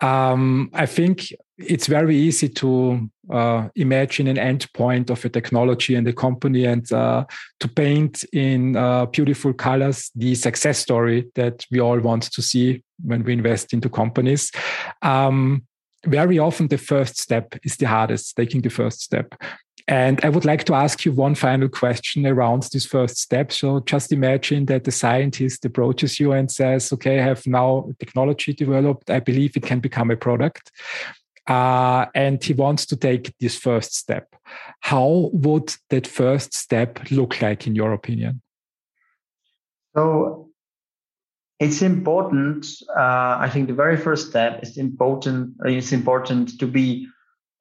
Um, I think it's very easy to uh, imagine an endpoint of a technology and a company and uh, to paint in uh, beautiful colors the success story that we all want to see when we invest into companies. Um, very often, the first step is the hardest, taking the first step. And I would like to ask you one final question around this first step. So just imagine that the scientist approaches you and says, okay, I have now technology developed. I believe it can become a product. Uh, and he wants to take this first step. How would that first step look like, in your opinion? So it's important. Uh, I think the very first step is important. It's important to be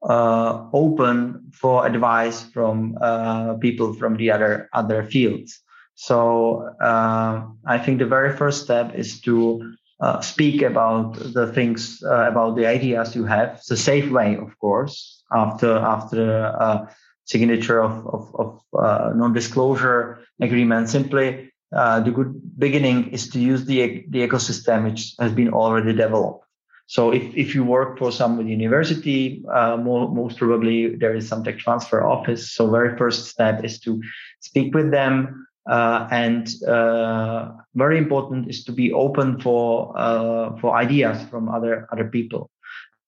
uh, open for advice from uh, people from the other other fields. So uh, I think the very first step is to uh, speak about the things uh, about the ideas you have. It's a safe way, of course. After after uh, signature of of, of non-disclosure agreement, simply uh the good beginning is to use the the ecosystem which has been already developed. So if, if you work for some university, uh, more, most probably there is some tech transfer office. So very first step is to speak with them. Uh, and uh, very important is to be open for uh, for ideas from other other people.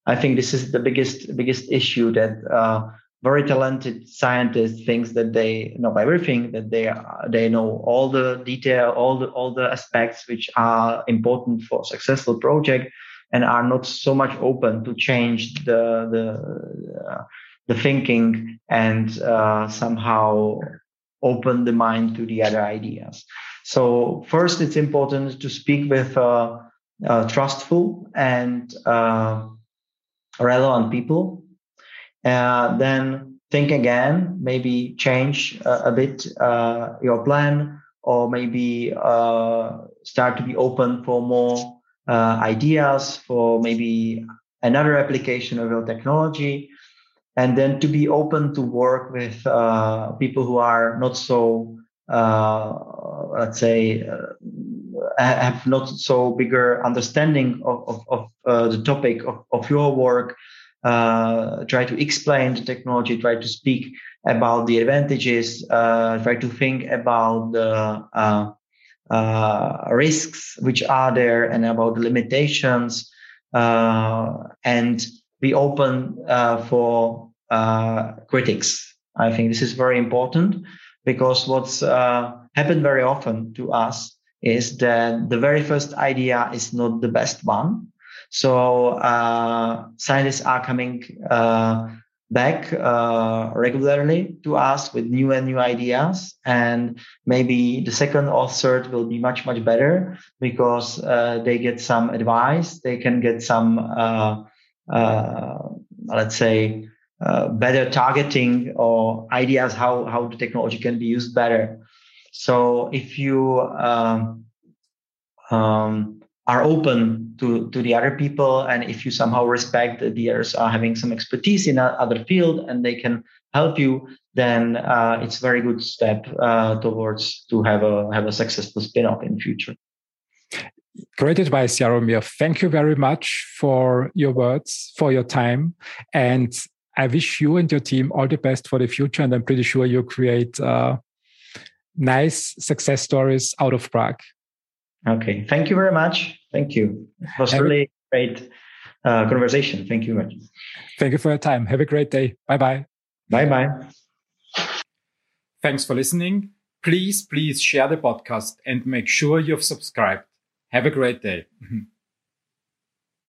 I think this is the biggest biggest issue that uh, very talented scientists thinks that they know everything, that they they know all the detail, all the all the aspects which are important for successful project and are not so much open to change the the uh, the thinking and uh, somehow open the mind to the other ideas. So first, it's important to speak with uh, uh trustful and uh, relevant people. Uh, then think again, maybe change a bit your plan, or maybe start to be open for more uh, ideas for maybe another application of your technology and then to be open to work with uh, people who are not so uh, let's say uh, have not so bigger understanding of, of, of uh, the topic of, of your work try to explain the technology try to speak about the advantages try to think about the uh, risks which are there and about limitations uh, and be open uh, for uh, critics. I think this is very important because what's uh, happened very often to us is that the very first idea is not the best one. So uh, scientists are coming back uh, regularly to us with new and new ideas. And maybe the second or third will be much much better because uh, they get some advice. They can get some uh, uh let's say uh, better targeting or ideas how how the technology can be used better. So if you um, um, are open to, to the other people. And if you somehow respect that the others are having some expertise in other field and they can help you, then uh, it's a very good step uh, towards to have a have a successful spin-off in the future. Great advice, Jaromir. Thank you very much for your words, for your time. And I wish you and your team all the best for the future. And I'm pretty sure you'll create uh, nice success stories out of Prague. Okay. Thank you very much. Thank you. It was Have really a great uh, conversation. Thank you very much. Thank you for your time. Have a great day. Bye bye. Bye bye. Thanks for listening. Please, please share the podcast and make sure you've subscribed. Have a great day.